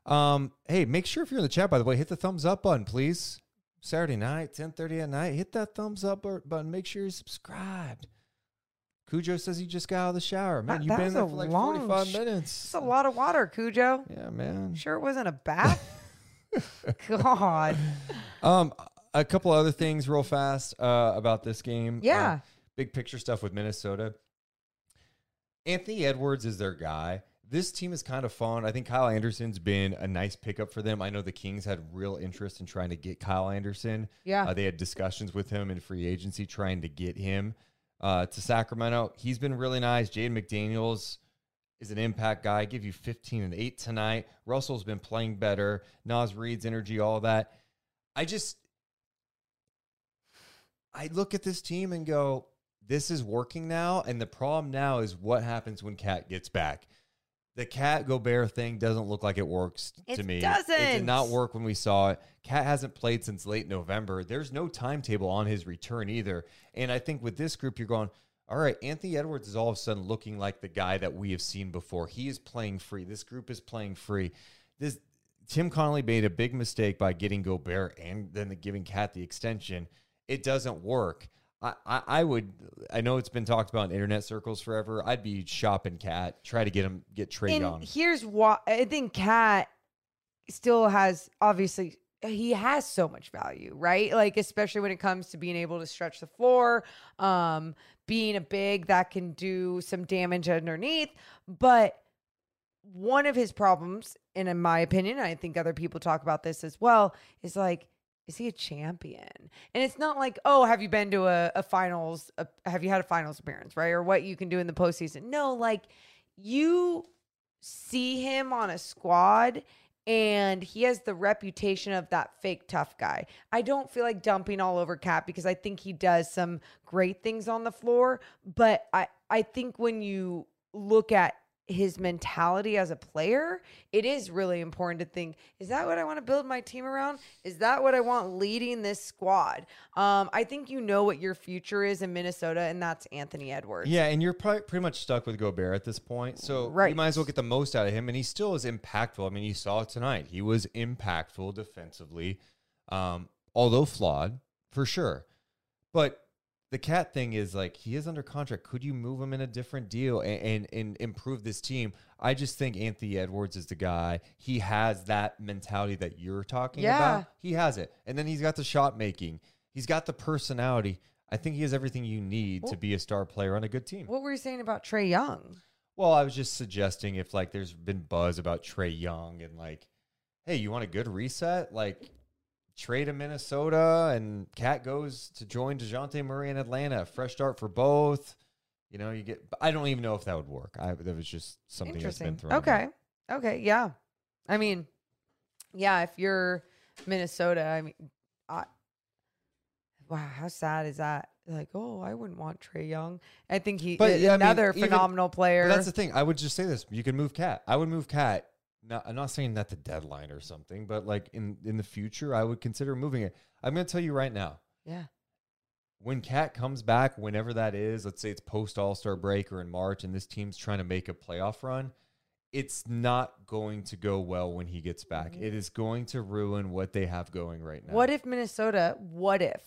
Um, hey, make sure if you're in the chat, by the way, hit the thumbs up button, please. Saturday night, 10:30 at night, hit that thumbs up button. Make sure you're subscribed. Cujo says he just got out of the shower. Man, That- you've that been there for like long 45 sh- minutes. It's a lot of water, Cujo. Yeah, man. Sure, it wasn't a bath. God. Um, a couple other things real fast uh, about this game. Yeah. Uh, big picture stuff with Minnesota. Anthony Edwards is their guy. This team is kind of fun. I think Kyle Anderson's been a nice pickup for them. I know the Kings had real interest in trying to get Kyle Anderson. Yeah. Uh, they had discussions with him in free agency trying to get him uh, to Sacramento. He's been really nice. Jaden McDaniels is an impact guy. Give you 15 and 8 tonight. Russell's been playing better. Naz Reid's energy, all that. I just I look at this team and go, this is working now. And the problem now is what happens when Cat gets back. The Cat Gobert thing doesn't look like it works to me. It doesn't. It did not work when we saw it. Cat hasn't played since late November. There's no timetable on his return either. And I think with this group, you're going, all right, Anthony Edwards is all of a sudden looking like the guy that we have seen before. He is playing free. This group is playing free. This Tim Connelly made a big mistake by getting Gobert and then giving Cat the extension. It doesn't work. I, I, I would I know it's been talked about in internet circles forever. I'd be shopping Cat, try to get him get Trae and Young. here's why I think Cat still has obviously he has so much value, right? Like especially when it comes to being able to stretch the floor, um, being a big that can do some damage underneath. But one of his problems, and in my opinion, I think other people talk about this as well, is like, is he a champion? And it's not like, oh, have you been to a, a finals? A, have you had a finals appearance, right? Or what you can do in the postseason? No, like you see him on a squad and he has the reputation of that fake tough guy. I don't feel like dumping all over Cap because I think he does some great things on the floor, but I I think when you look at his mentality as a player, it is really important to think, is that what I want to build my team around? Is that what I want leading this squad? Um, I think you know what your future is in Minnesota, and that's Anthony Edwards. Yeah, and you're probably pretty much stuck with Gobert at this point. So you might as well get the most out of him. And he still is impactful. I mean, you saw it tonight. He was impactful defensively, um, although flawed for sure. But the cat thing is like he is under contract. Could you move him in a different deal and, and, and improve this team? I just think Anthony Edwards is the guy. He has that mentality that you're talking Yeah. about. He has it. And then he's got the shot making. He's got the personality. I think he has everything you need to be a star player on a good team. What were you saying about Trae Young? Well, I was just suggesting if like there's been buzz about Trae Young and like, hey, you want a good reset? Like trade to Minnesota and Cat goes to join Dejounte Murray in Atlanta. Fresh start for both. You know, you get I don't even know if that would work. I that was just something that's been thrown. Okay. about. Okay. Yeah. I mean, yeah. If you're Minnesota, I mean, I, wow, how sad is that? Like, oh, I wouldn't want Trae Young. I think he But, yeah, I mean, another even- phenomenal player. But that's the thing. I would just say this. You can move Cat. I would move Cat. Not, I'm not saying that the deadline or something, but like in in the future, I would consider moving it. I'm going to tell you right now. yeah. when Cat comes back, whenever that is, let's say it's post All Star break or in March, and this team's trying to make a playoff run, it's not going to go well when he gets back. Mm-hmm. It is going to ruin what they have going right now. What if Minnesota? What if?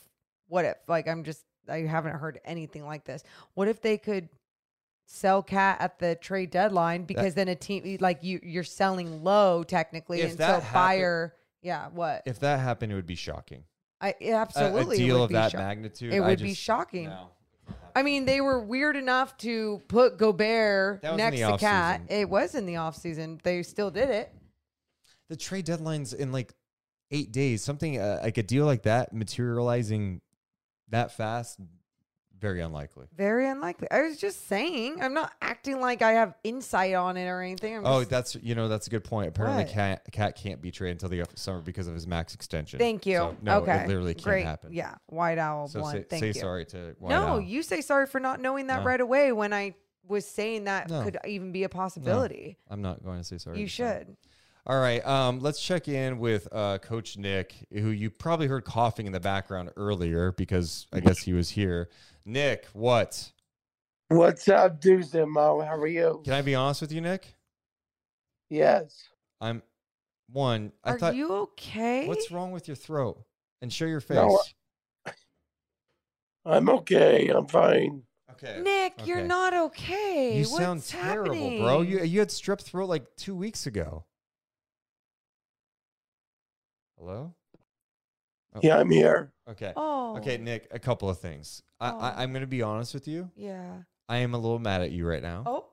What if? Like, I'm just. I haven't heard anything like this. What if they could sell Cat at the trade deadline because then a team like you you're selling low technically, and that so buyer. Yeah. What? if that happened? It would be shocking. I A- absolutely a, it deal of that magnitude. It I would be just- shocking. no, if it happened, I mean, they were weird enough to put Gobert That next to Cat. It was in the offseason. They still did it. The trade deadline's in like eight days. Something uh, like a deal like that materializing that fast, very unlikely. Very unlikely. I was just saying. I'm not acting like I have insight on it or anything. I'm Oh, just, that's you know that's a good point. Apparently? Cat Cat can't be traded until the summer because of his max extension. Thank you. So, no, okay. it literally can't Great. happen. Yeah. White Owl So one. say, Thank say you. sorry to White no, Owl. you say sorry for not knowing that No. right away when I was saying that No. could even be a possibility. I'm not going to say sorry. You should. All right. Um, let's check in with uh, Coach Nick, who you probably heard coughing in the background earlier because I guess he was here. Nick, what? What's up, Deuce and Mo? How are you? Can I be honest with you, Nick? Yes. I'm one. I Are thought. you okay? What's wrong with your throat? And show your face. No, I'm okay. I'm fine. okay. Nick, you're not okay. You What's sound terrible, bro. You you had strep throat like two weeks ago. Hello. Oh. Yeah, I'm here. Okay. Oh. Okay, Nick. A couple of things. I, Oh. I I'm gonna be honest with you. Yeah. I am a little mad at you right now. Oh.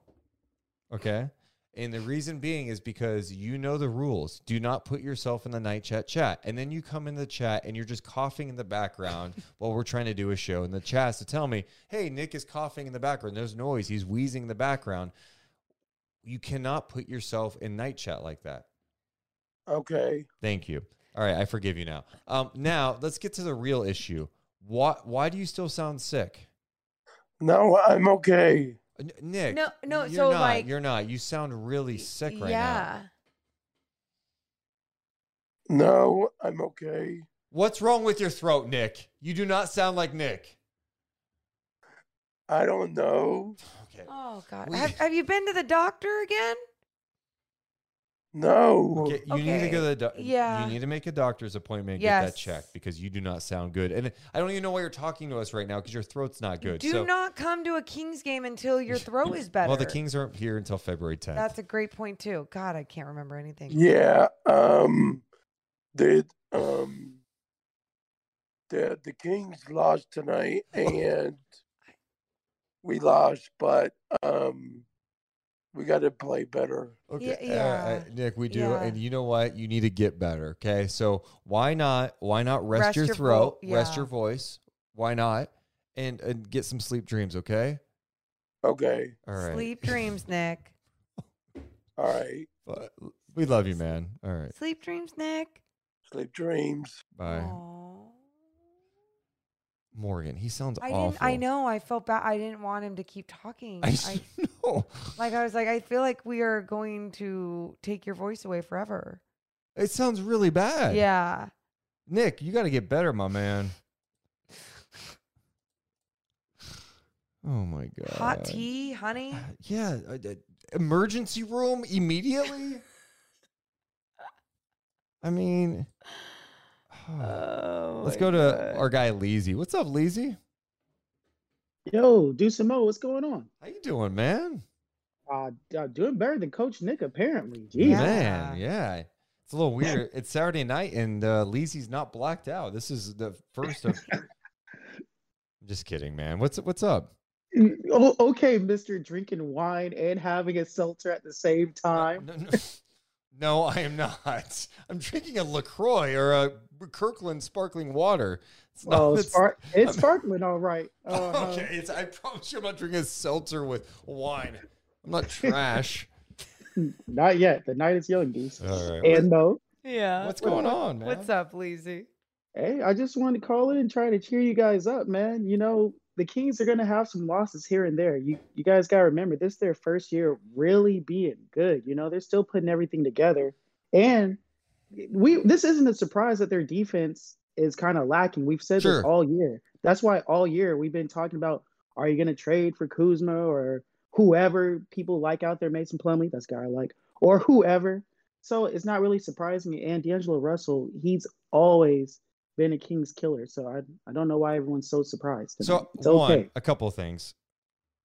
Okay. And the reason being is because you know the rules. Do not put yourself in the night chat chat. And then you come in the chat and you're just coughing in the background while we're trying to do a show. And the chat has to tell me, hey, Nick is coughing in the background. There's noise. He's wheezing in the background. You cannot put yourself in night chat like that. Okay. Thank you. All right, I forgive you now. Um, now let's get to the real issue. Why why do you still sound sick? No, I'm okay. N- Nick. No, no, You're so, not, like- you're not. You sound really sick right now. yeah. No, I'm okay. What's wrong with your throat, Nick? You do not sound like Nick. I don't know. Okay. Oh God. We- Have, have you been to the doctor again? No. Okay, you need to go to the doc- Yeah. You need to make a doctor's appointment and get that Yes. checked because you do not sound good. And I don't even know why you're talking to us right now because your throat's not good. Do so, not come to a Kings game until your throat is better. well, the Kings aren't here until February 10th. That's a great point too. God, I can't remember anything. Yeah. Um. Did um. The the Kings lost tonight, and we lost, but um, we got to play better. Okay, Yeah, uh, uh. Nick, we do, Yeah. and you know what? You need to get better. Okay, so why not? Why not rest, Rest your, your vo- throat, rest your voice? Why not? And and get some sleep dreams. Okay. Okay. All right. Sleep dreams, Nick. All right. But we love you, man. All right. Sleep dreams, Nick. Sleep dreams. Bye, Aw. Morgan. He sounds I awful. didn't. I know. I felt bad. I didn't want him to keep talking. I I, know. like. I was like. I feel like we are going to take your voice away forever. It sounds really bad. Yeah. Nick, you got to get better, my man. Oh my god. Hot tea, honey. Yeah. uh, uh, emergency room immediately. I mean, Oh, let's my go to God. our guy Leezy. What's up, Leezy? Yo, Deuce and Mo, what's going on? How you doing, man? Uh, uh, doing better than Coach Nick, apparently. Jeez. Man, yeah. It's a little weird. it's Saturday night and uh, Leezy's not blacked out. This is the first of. I'm just kidding, man. What's what's up? Oh, okay, Mister drinking wine and having a seltzer at the same time. No, no, no, I am not. I'm drinking a LaCroix or a Kirkland sparkling water. It's not. Oh, it's- spar- it's I'm- sparkling, all right. Uh-huh. Okay, it's. I promise you, I'm not drinking a seltzer with wine. I'm not trash. Not yet. The night is young, Deuce. All right. And Mo, Yeah. What's going on, man? What's up, Leezy? hey, I just wanted to call in and try to cheer you guys up, man. You know, the Kings are gonna have some losses here and there. You you guys gotta remember this is their first year really being good. You know, they're still putting everything together. And we this isn't a surprise that their defense is kind of lacking. We've said Sure. this all year. That's why all year we've been talking about are you gonna trade for Kuzma or whoever people like out there, Mason Plumlee, that's guy I like, or whoever. So it's not really surprising. And D'Angelo Russell, he's always been a Kings killer. So I I don't know why everyone's so surprised. So it's one, okay. a couple of things.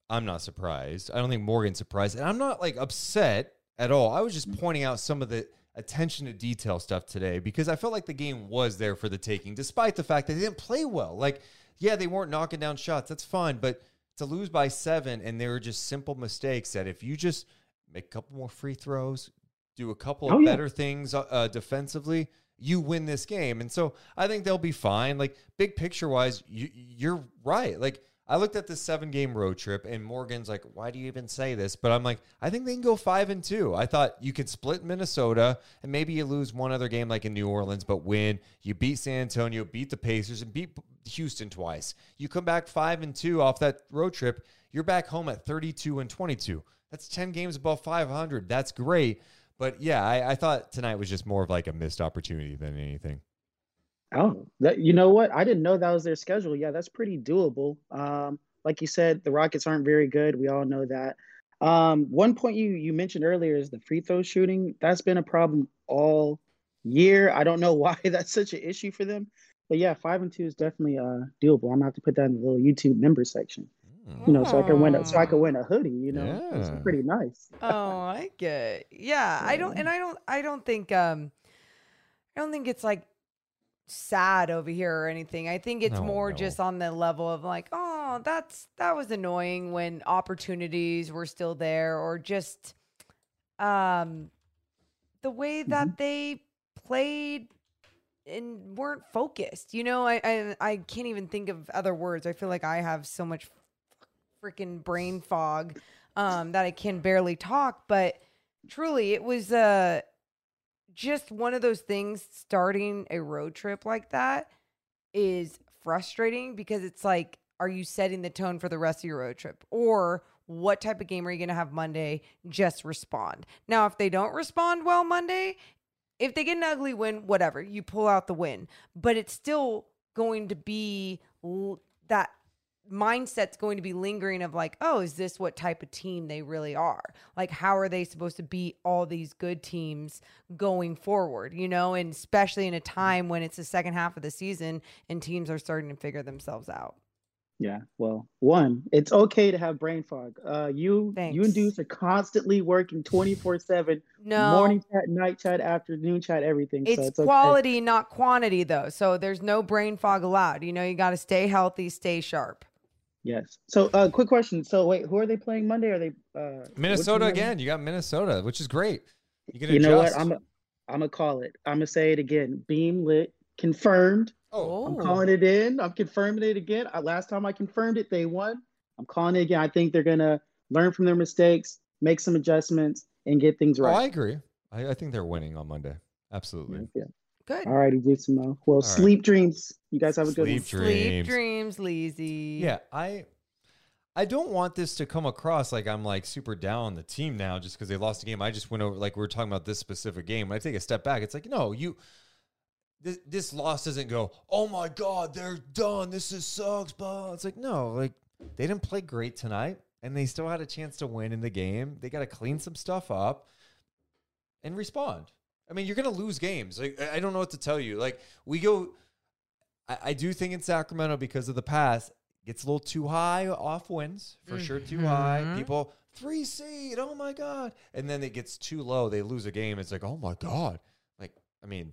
I'm not surprised. I don't think Morgan's surprised, and I'm not like upset at all. I was just mm. pointing out some of the attention to detail stuff today because I felt like the game was there for the taking, despite the fact that they didn't play well. Like, yeah, they weren't knocking down shots. That's fine, but to lose by seven, and they were just simple mistakes that if you just make a couple more free throws, do a couple of Oh, yeah. better things uh, uh, defensively, you win this game. And so I think they'll be fine. Like big picture wise, you, you're right. Like I looked at this seven game road trip, and Morgan's like, "Why do you even say this?" But I'm like, I think they can go five and two. I thought you could split Minnesota, and maybe you lose one other game like in New Orleans, but win. You beat San Antonio, beat the Pacers, and beat Houston twice. You come back five and two off that road trip. You're back home at 32 and 22. That's 10 games above 500. That's great. But yeah, I, I thought tonight was just more of like a missed opportunity than anything. Oh, that you know what? I didn't know that was their schedule. Yeah, that's pretty doable. Um, like you said, the Rockets aren't very good. We all know that. Um, one point you you mentioned earlier is the free throw shooting. That's been a problem all year. I don't know why that's such an issue for them. But yeah, five and two is definitely uh doable. I'm gonna have to put that in the little YouTube member section. You know, so I can win a so I can win a hoodie, you know. It's pretty nice. oh, I get. Yeah, I don't, and I don't, I don't think, um, I don't think it's like sad over here or anything. I think it's No, more no. just on the level of like, oh, that's that was annoying when opportunities were still there, or just, um, the way that they played and weren't focused. You know, I, I I can't even think of other words. I feel like I have so much freaking brain fog um, that I can barely talk. But truly, it was uh, just one of those things. Starting a road trip like that is frustrating because it's like, are you setting the tone for the rest of your road trip, or what type of game are you going to have Monday? Just respond. Now, if they don't respond well Monday, if they get an ugly win, whatever, you pull out the win. But it's still going to be that mindset's going to be lingering of like, oh, is this what type of team they really are? Like, how are they supposed to beat all these good teams going forward, you know? And especially in a time when it's the second half of the season and teams are starting to figure themselves out. Yeah, well, one, it's okay to have brain fog. Uh, you, you and Thanks. Deuce are constantly working 24/7, No. morning chat, night chat, afternoon chat, everything. so It's, it's okay. quality, not quantity, though. So there's no brain fog allowed. You know, you got to stay healthy, stay sharp. Yes. So, uh, quick question. So, wait, who are they playing Monday? Are they uh, Minnesota again. You got Minnesota, which is great. You can You know what? I'm, I'm gonna call it. I'm gonna say it again. Beam lit, confirmed. oh, I'm calling it in. I'm confirming it again. Uh, last time I confirmed it, they won. I'm calling it again. I think they're gonna learn from their mistakes, make some adjustments, and get things oh, I agree. I, I think they're winning on Monday. Absolutely. Yeah. Good. All righty, Jason. Well, right. sleep dreams. You guys have a good one. Sleep Sleep dreams. dreams, Leezy. Yeah, I I don't want this to come across like I'm like super down on the team now just because they lost a game. I just went over like we are talking about this specific game. When I take a step back, it's like no, you this this loss doesn't go. Oh my god, they're done. This is sucks. Blah. It's like no, like they didn't play great tonight, and they still had a chance to win in the game. They got to clean some stuff up and respond. I mean, you're gonna lose games. Like I I don't know what to tell you. Like we go. I, I do think in Sacramento because of the past gets a little too high off wins for sure. Too high. Mhm. People three seed. Oh my god! And then it gets too low. They lose a game. It's like oh my god. Like I mean,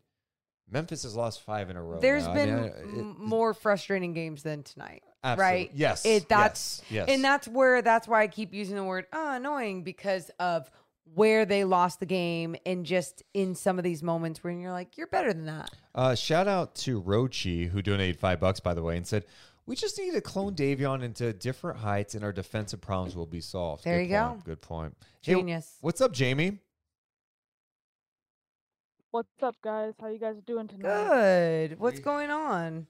Memphis has lost five in a row. There's now. I been mean, I- m- it- more frustrating games than tonight. Absolutely. Right? Yes. It that's yes. yes. and that's where that's why I keep using the word oh, annoying because of where they lost the game and just in some of these moments where you're like, you're better than that. Uh, shout out to Rochi who donated five bucks by the way and said. We just need to clone Davion into different heights, and our defensive problems will be solved. There Good you point. go. Good point. Hey, Genius. what's up, Jamie? What's up, guys? How you guys doing tonight? Good. What's going on?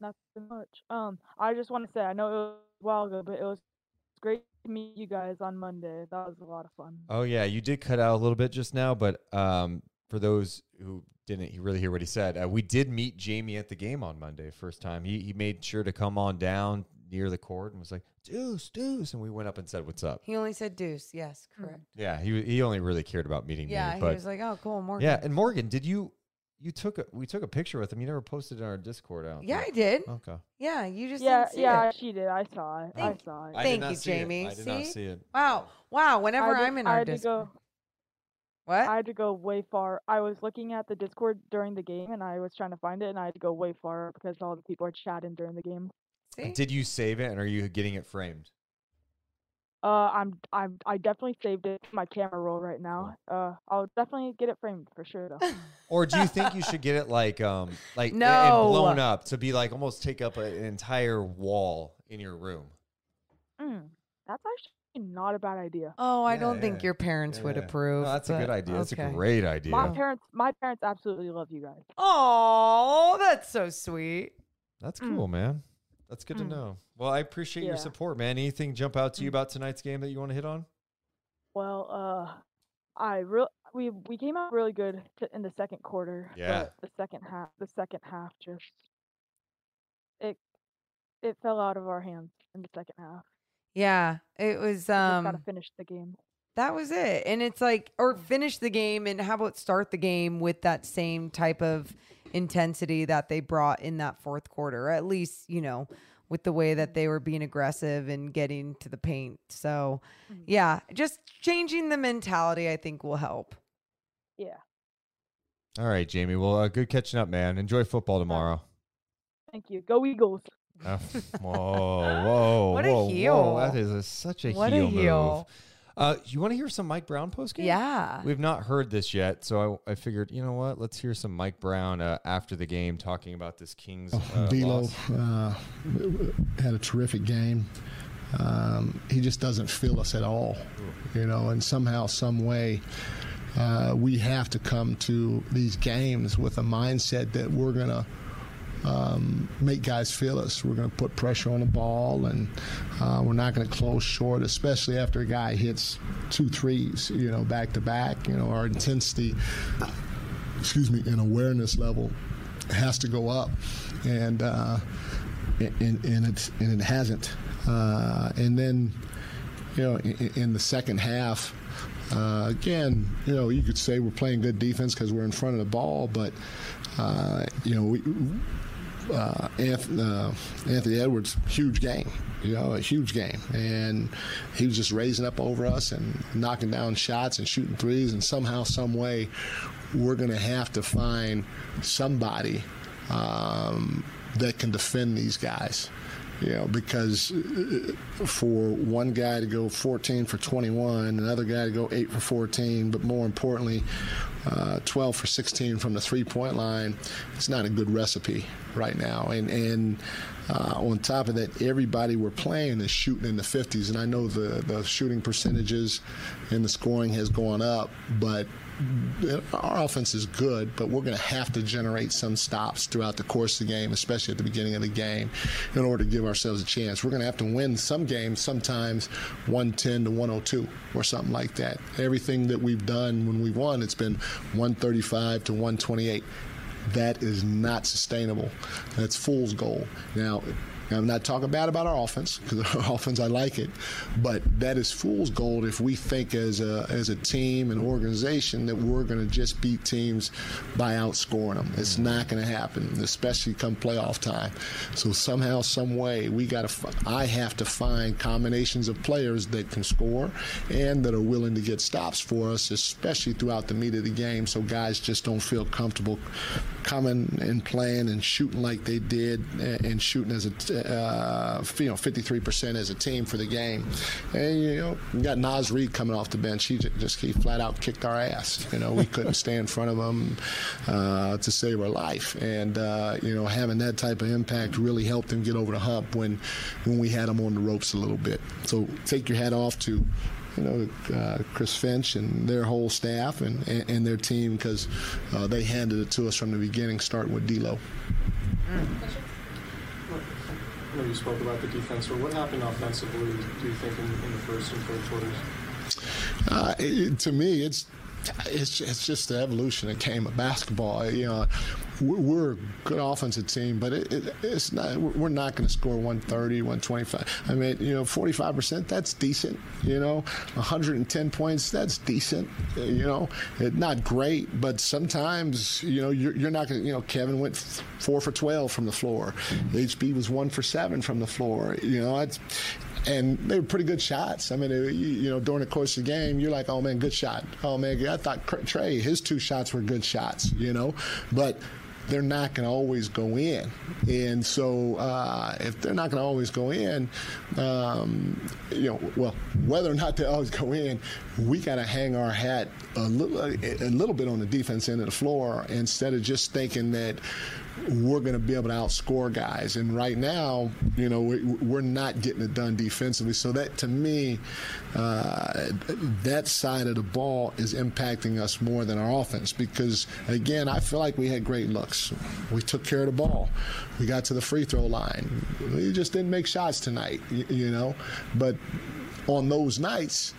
Nothing much. Um, I just want to say I know it was a while ago, but it was great to meet you guys on Monday. That was a lot of fun. Oh yeah, you did cut out a little bit just now, but um, for those who didn't he really hear what he said, uh, we did meet Jamie at the game on Monday, first time. He he made sure to come on down near the court and was like, "Deuce, Deuce," and we went up and said, "What's up?" He only said deuce. Yes, correct. Yeah, he he only really cared about meeting Yeah, me, yeah he was like, oh, cool, Morgan. yeah. And Morgan, did you you took a we took a picture with him? You never posted it in our Discord out. Yeah, I did. Okay. Yeah, you just Yeah, didn't see yeah, it. she did. I saw it. Thank- I saw it. I did Thank not you, see it. Jamie. I did not See? see it. Wow, wow. Whenever I I'm in I our had to Discord. go. What? I had to go way far. I was looking at the Discord during the game, and I was trying to find it, and I had to go way far because all the people are chatting during the game. See? Did you save it, and are you getting it framed? Uh, I'm I'm I definitely saved it. My camera roll right now. Uh, I'll definitely get it framed for sure though. Or do you think you should get it like um like No. and blown up to be like almost take up a- an entire wall in your room? mm, that's actually not a bad idea. Oh, I Yeah, don't yeah, think your parents would yeah. approve. No, that's a good but idea. That's a great idea. My parents, my parents absolutely love you guys. Oh, that's so sweet. That's Mm. cool, man. That's good to Mm. know. Well, I appreciate your support, man. Anything jump out to you Mm. about tonight's game that you want to hit on? Well, uh, I real we we came out really good t- in the second quarter. Yeah. The second half, the second half just it it fell out of our hands in the second half. Yeah, it was We just gotta um finish the game. that was it. And it's like or finish the game and how about start the game with that same type of intensity that they brought in that fourth quarter. At least, you know, with the way that they were being aggressive and getting to the paint. So, Mhm. yeah, just changing the mentality I think will help. Yeah. All right, Jamie. Well, uh, good catching up, man. Enjoy football tomorrow. Thank you. Go Eagles. Uh, whoa, whoa, What a heel. whoa! That is a, such a What a heel, heel. move. Uh, you want to hear some Mike Brown post game? Yeah. We've not heard this yet, so I, I figured, you know what? Let's hear some Mike Brown uh, after the game talking about this Kings uh, D'Lo uh, had a terrific game. Um, he just doesn't feel us at all, you know. And somehow, some way, uh, we have to come to these games with a mindset that we're gonna um, make guys feel us. We're going to put pressure on the ball, and uh, we're not going to close short, especially after a guy hits two threes, you know, back to back. You know, our intensity, excuse me, and awareness level has to go up, and uh, and, and it and it hasn't. Uh, and then, you know, in, in the second half. Uh, again, you know, you could say we're playing good defense because we're in front of the ball, but uh, you know, we, uh, Anthony, uh, Anthony Edwards, huge game, you know, a huge game, and he was just raising up over us and knocking down shots and shooting threes, and somehow, some way, we're going to have to find somebody um, that can defend these guys. You know, because uh, for one guy to go 14 for 21, another guy to go 8 for 14, but more importantly, uh, 12 for 16 from the three-point line, it's not a good recipe right now. And and uh, on top of that, everybody we're playing is shooting in the 50s, and I know the the shooting percentages and the scoring has gone up, but our offense is good, but we're going to have to generate some stops throughout the course of the game, especially at the beginning of the game, in order to give ourselves a chance. We're going to have to win some games, sometimes 110 to 102 or something like that. Everything that we've done when we've won, it's been 135 to 128. That is not sustainable. That's fool's goal. Now, I'm not talking bad about our offense because our offense I like it, but that is fool's gold if we think as a as a team and organization that we're going to just beat teams by outscoring them. It's not going to happen, especially come playoff time. So somehow, some way, we got to. I have to find combinations of players that can score and that are willing to get stops for us, especially throughout the meat of the game, so guys just don't feel comfortable coming and playing and shooting like they did and shooting as a uh, you know 53% as a team for the game. And you know, you got Naz Reid coming off the bench. He just he flat out kicked our ass. You know, we couldn't stay in front of him uh, to save our life. And uh, you know, having that type of impact really helped him get over the hump when when we had him on the ropes a little bit. So take your hat off to you know, uh, Chris Finch and their whole staff and, and, and their team because uh, they handed it to us from the beginning, starting with D'Lo. I know you spoke about the defense, what happened offensively, do you think, in, in the first and third quarters? Uh, it, to me, it's it's it's just the evolution of game of basketball. You know, we're, a good offensive team, but it, it, it's not. We're not going to score 130, 125. I mean, you know, 45 percent. That's decent. You know, 110 points. That's decent. You know, it, not great, but sometimes you know you're, you're not going. to You know, Kevin went four for 12 from the floor. HB was one for seven from the floor. You know, it's and they were pretty good shots. I mean, they, you, know, during the course of the game, you're like, oh man, good shot. Oh man, I thought Trey, his two shots were good shots. You know, but they're not going to always go in. And so uh, if they're not going to always go in, um, you know, well, whether or not they always go in, we got to hang our hat a little, a little bit on the defense end of the floor instead of just thinking that we're going to be able to outscore guys. And right now, you know, we, we're not getting it done defensively. So that, to me, uh, that side of the ball is impacting us more than our offense because, again, I feel like we had great looks. We took care of the ball. We got to the free throw line. We just didn't make shots tonight, you know. But on those nights,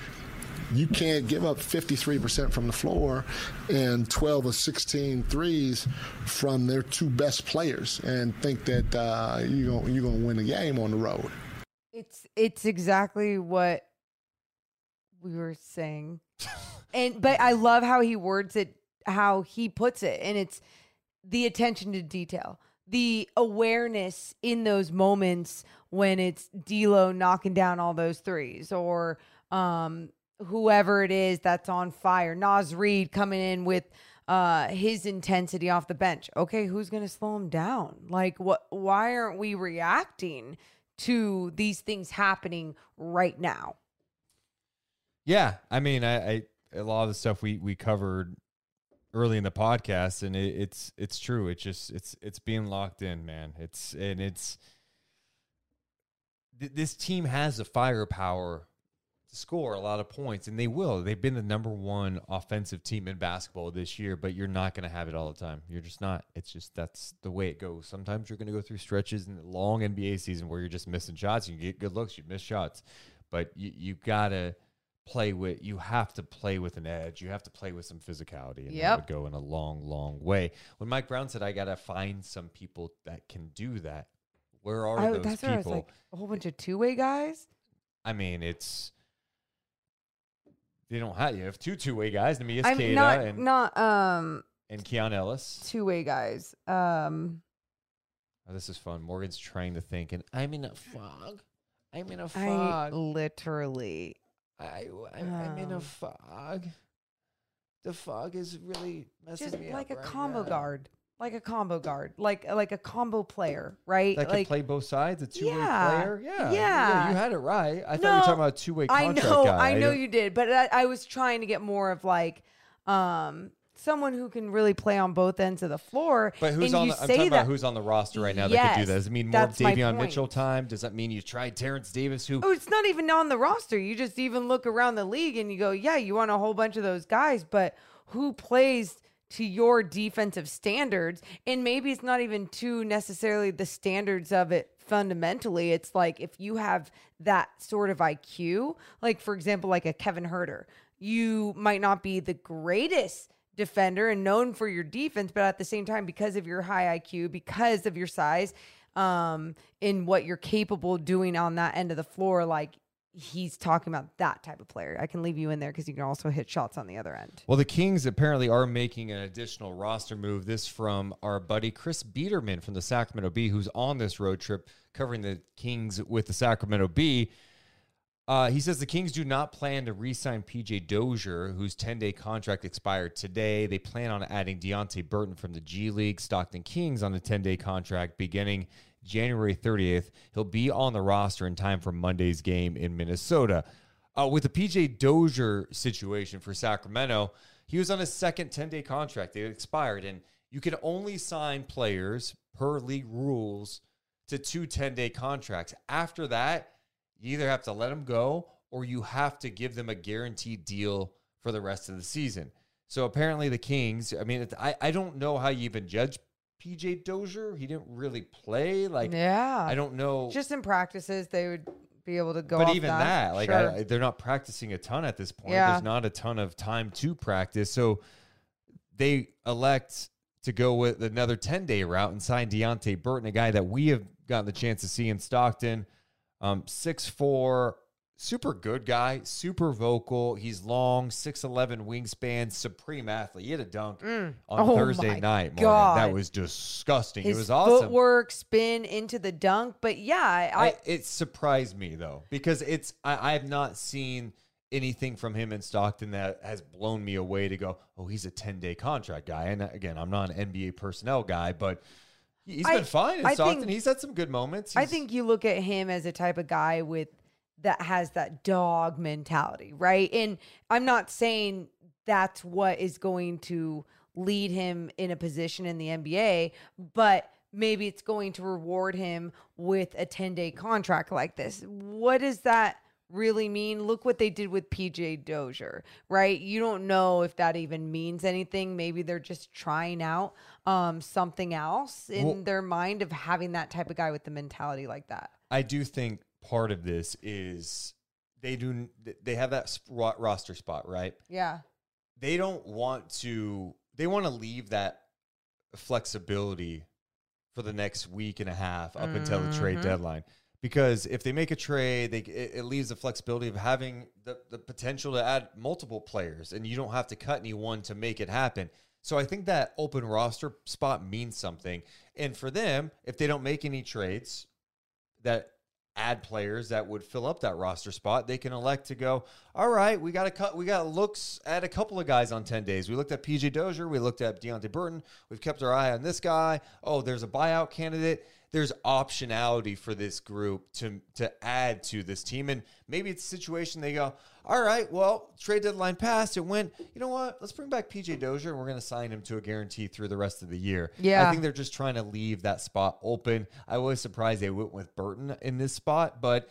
you can't give up 53% from the floor and 12 or 16 threes from their two best players and think that uh, you're going you're going to win a game on the road. It's it's exactly what we were saying. and but I love how he words it, how he puts it, and it's the attention to detail, the awareness in those moments when it's D'Lo knocking down all those threes, or um, whoever it is that's on fire, Naz Reid coming in with uh his intensity off the bench. Okay, who's going to slow him down? Like what why aren't we reacting to these things happening right now? Yeah, I mean, I, I a lot of the stuff we we covered early in the podcast, and it, it's it's true. It's just it's it's being locked in, man. It's and it's th- this team has the firepower score a lot of points, and they will. They've been the number one offensive team in basketball this year, but you're not going to have it all the time. You're just not. It's just that's the way it goes. Sometimes you're going to go through stretches in the long NBA season where you're just missing shots. You get good looks, you miss shots, but you you gotta play with. You have to play with an edge. You have to play with some physicality, and that would go in a long, long way. When Mike Brown said, "I gotta find some people that can do that," where are I, those that's people? where I was like a whole bunch of two way guys. I mean, it's they don't have you have two two way guys, Neemias I'm Queta not and not um and Keon Ellis. two way guys. Um Oh, this is fun. Morgan's trying to think, and I'm in a fog. I'm in a I fog. literally I, I am in a Um, fog. The fog is really messing just me like a right combo now. guard. Like a combo guard. Like like a combo player, right? That like can play both sides, a two way Yeah, player. Yeah, yeah. You had it right. I thought you were talking about a two way I know, guy. I know you did, but I, I was trying to get more of like um someone who can really play on both ends of the floor. But who's and on? you The, I'm talking that, about who's on the roster right now that could do Yes, that. Does it mean more Davion. Mitchell time? Does that mean you tried Terrence Davis? Who? Oh, it's not even on the roster. You just even look around the league and you go, yeah, you want a whole bunch of those guys, but who plays to your defensive standards? And maybe it's not even to necessarily the standards of it fundamentally. It's like if you have that sort of IQ, like for example, like a Kevin Huerter, you might not be the greatest defender and known for your defense, but at the same time, because of your high IQ, because of your size, um, in what you're capable doing on that end of the floor, like he's talking about that type of player. I can leave you in there because you can also hit shots on the other end. Well, the Kings apparently are making an additional roster move. This from our buddy Chris Biderman from the Sacramento Bee, who's on this road trip covering the Kings with the Sacramento Bee. Uh, he says the Kings do not plan to re-sign PJ Dozier, whose 10-day contract expired today. They plan on adding Deonte Burton from the G League, Stockton Kings on a 10-day contract beginning January 30th. He'll be on the roster in time for Monday's game in Minnesota. Uh, with the PJ Dozier situation for Sacramento, he was on his second 10-day contract. It expired, and you can only sign players per league rules to two 10-day contracts. After that, you either have to let them go or you have to give them a guaranteed deal for the rest of the season. So apparently the Kings, I mean, I, I don't know how you even judge PJ Dozier. He didn't really play. Like, yeah, I don't know. Just in practices, they would be able to go. but even that, that, like, Sure. I, they're not practicing a ton at this point. Yeah. There's not a ton of time to practice. So they elect to go with another 10 day route and sign Deonte Burton, a guy that we have gotten the chance to see in Stockton. Um, 6'4, super good guy, super vocal. He's long, 6'11 wingspan, supreme athlete. He had a dunk on Oh Thursday night. God. That was disgusting. his it was awesome. footwork, spin into the dunk. But yeah, I, I, it surprised me though because it's I, I have not seen anything from him in Stockton that has blown me away to go, oh, he's a 10 day contract guy. And uh, again, I'm not an NBA personnel guy, but he- he's I- been fine in I Stockton. think- he's had some good moments. I think you look at him as a type of guy with that has that dog mentality, right? And I'm not saying that's what is going to lead him in a position in the NBA, but maybe it's going to reward him with a 10 day contract like this. What does that really mean? Look what they did with PJ Dozier, right? You don't know if that even means anything. Maybe they're just trying out um, something else in Well- their mind of having that type of guy with the mentality like that. I do think part of this is they do they have that sp- roster spot, right? Yeah. They don't want to they want to leave that flexibility for the next week and a half up until the trade Mhm. deadline. Because if they make a trade, they it, it leaves the flexibility of having the, the potential to add multiple players, and you don't have to cut anyone to make it happen. So I think that open roster spot means something. And for them, if they don't make any trades that add players that would fill up that roster spot, they can elect to go, all right, we got to cut, we got looks at a couple of guys on 10 days. We looked at PJ Dozier, we looked at Deonte Burton, we've kept our eye on this guy. Oh, there's a buyout candidate. There's optionality for this group to to add to this team. And maybe it's a situation they go, all right, well, trade deadline passed. It went, you know what? Let's bring back PJ Dozier and we're going to sign him to a guarantee through the rest of the year. Yeah. I think they're just trying to leave that spot open. I was surprised they went with Burton in this spot, but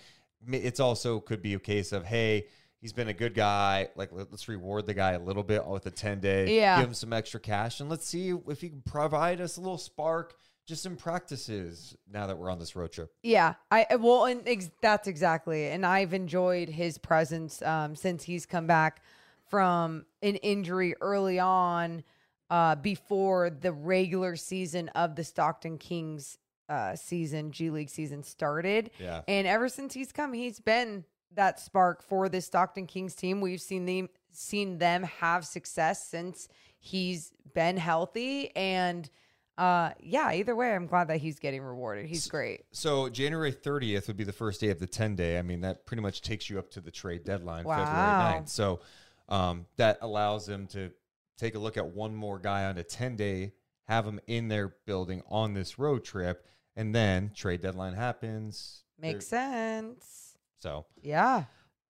it's also could be a case of, hey, he's been a good guy. Like, let's reward the guy a little bit with a 10 day, Yeah. give him some extra cash, and let's see if he can provide us a little spark just some practices now that we're on this road trip. Yeah, I well, and ex- that's exactly. it. And I've enjoyed his presence um, since he's come back from an injury early on, uh, before the regular season of the Stockton Kings uh, season, G League season started. Yeah. And ever since he's come, he's been that spark for the Stockton Kings team. We've seen them seen them have success since he's been healthy and. Uh, yeah. Either way, I'm glad that he's getting rewarded. He's great. So January 30th would be the first day of the 10 day. I mean, that pretty much takes you up to the trade deadline, Wow. February 9th. So um, that allows them to take a look at one more guy on a 10 day, have him in their building on this road trip, and then trade deadline happens. Makes They're- sense. So Yeah.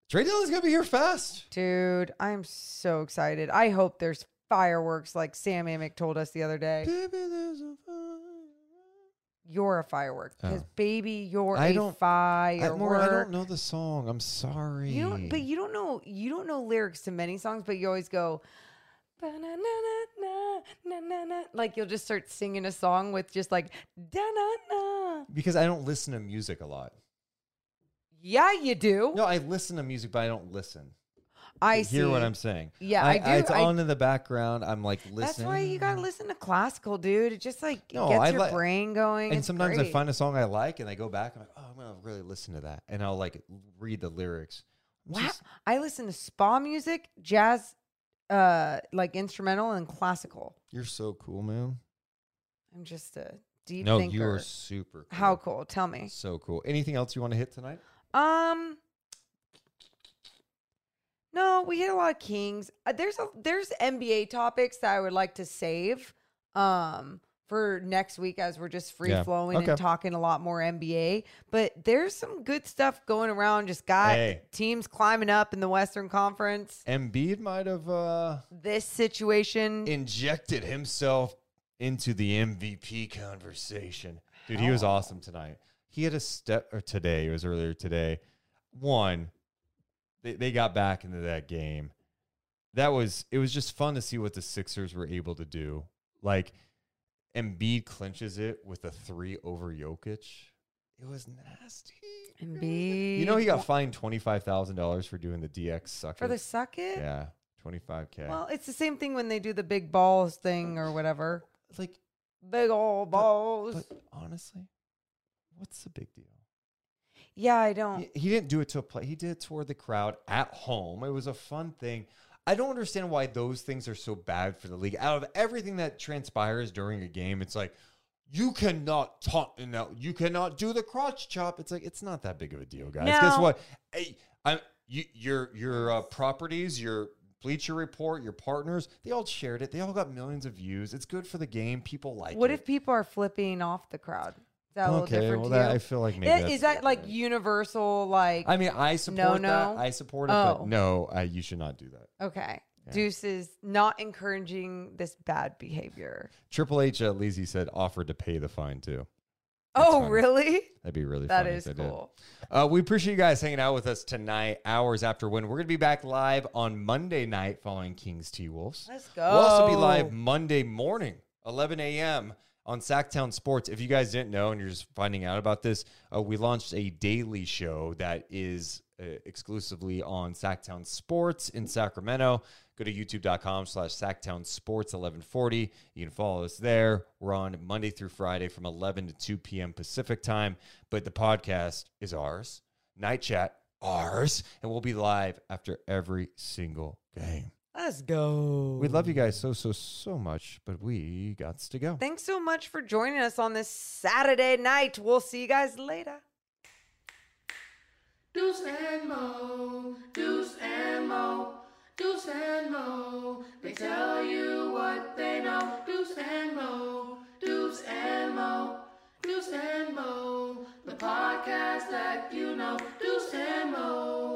trade deadline's going to be here fast. Dude, I'm so excited. I hope there's fireworks like Sam Amick told us the other day. You're a firework. Because Oh. baby, you're I a don't- firework. I, more, I don't know the song. I'm sorry. You don't but you don't know you don't know lyrics to many songs, but you always go "Ba-na-na-na-na-na-na-na." like you'll just start singing a song with just like da na na. because I don't listen to music a lot. Yeah, you do. No, I listen to music, but I don't listen. I You hear what. I'm saying? Yeah, I do. It's I- on in the background. I'm like listening. That's why you gotta listen to classical, dude. It just like No, gets I your li- brain going. And It's sometimes I find a song I like, and I go back I'm like, oh, I'm gonna really listen to that, and I'll like read the lyrics. Wow. just- I listen to spa music, jazz, uh, like instrumental and classical. you're so cool, man. I'm just a deep no, thinker. you are super. Cool. How cool? Tell me. So cool. Anything else you want to hit tonight? Um. No, we hit a lot of kings. Uh, there's a there's NBA topics that I would like to save um for next week as we're just free Yeah. flowing Okay. and talking a lot more NBA. But there's some good stuff going around. Just got Hey. teams climbing up in the Western Conference. Embiid might have uh, This situation injected himself into the MVP conversation. Dude, he was awesome tonight. He had a step, or today, it was earlier today. One, they, they got back into that game. That was, it was just fun to see what the Sixers were able to do. Like, Embiid clinches it with a three over Jokic. It was nasty. Embiid. You know, he got fined $25,000 for doing the DX sucker. for the suck it. Yeah, 25K. Well, it's the same thing when they do the big balls thing or whatever. like, Big old balls. but honestly, what's the big deal? Yeah, I don't. He, he didn't do it to a play. He did it toward the crowd at home. It was a fun thing. I don't understand why those things are so bad for the league. Out of everything that transpires during a game, it's like you cannot taunt no, you cannot do the crotch chop. It's like it's not that big of a deal, guys. Guess what? Hey, I'm you, your your uh, properties, your Bleacher Report, your partners, they all shared it. They all got millions of views. It's good for the game. People like What it. if people are flipping off the crowd? That Okay, well, that-? I feel like maybe that's is that like universal? Like I mean, I support no, that. no. I support it, Oh. but no, I, you should not do that. Okay. Yeah. Deuce is not encouraging this bad behavior. Triple H at Leezy said offered to pay the fine too. oh, funny. really? That'd be really That is if they did. cool. Uh, we appreciate you guys hanging out with us tonight, hours after when. We're going to be back live on Monday night following Kings T Wolves. Let's go. We'll also be live Monday morning, 11 a.m. on Sactown Sports. If you guys didn't know and you're just finding out about this, uh, we launched a daily show that is uh, exclusively on Sactown Sports in Sacramento. Go to youtube.com slash Sactown Sports 1140. You can follow us there. We're on Monday through Friday from 11 to 2 p.m. Pacific time. But the podcast is ours. Night chat, ours. And we'll be live after every single game. Let's go. We love you guys so, so, so much, but we got to go. Thanks so much for joining us on this Saturday night. We'll see you guys later. Deuce and Mo, Deuce and Mo, Deuce and Mo. They tell you what they know. Deuce and Mo, Deuce and Mo, Deuce and Mo. The podcast that you know. Deuce and Mo.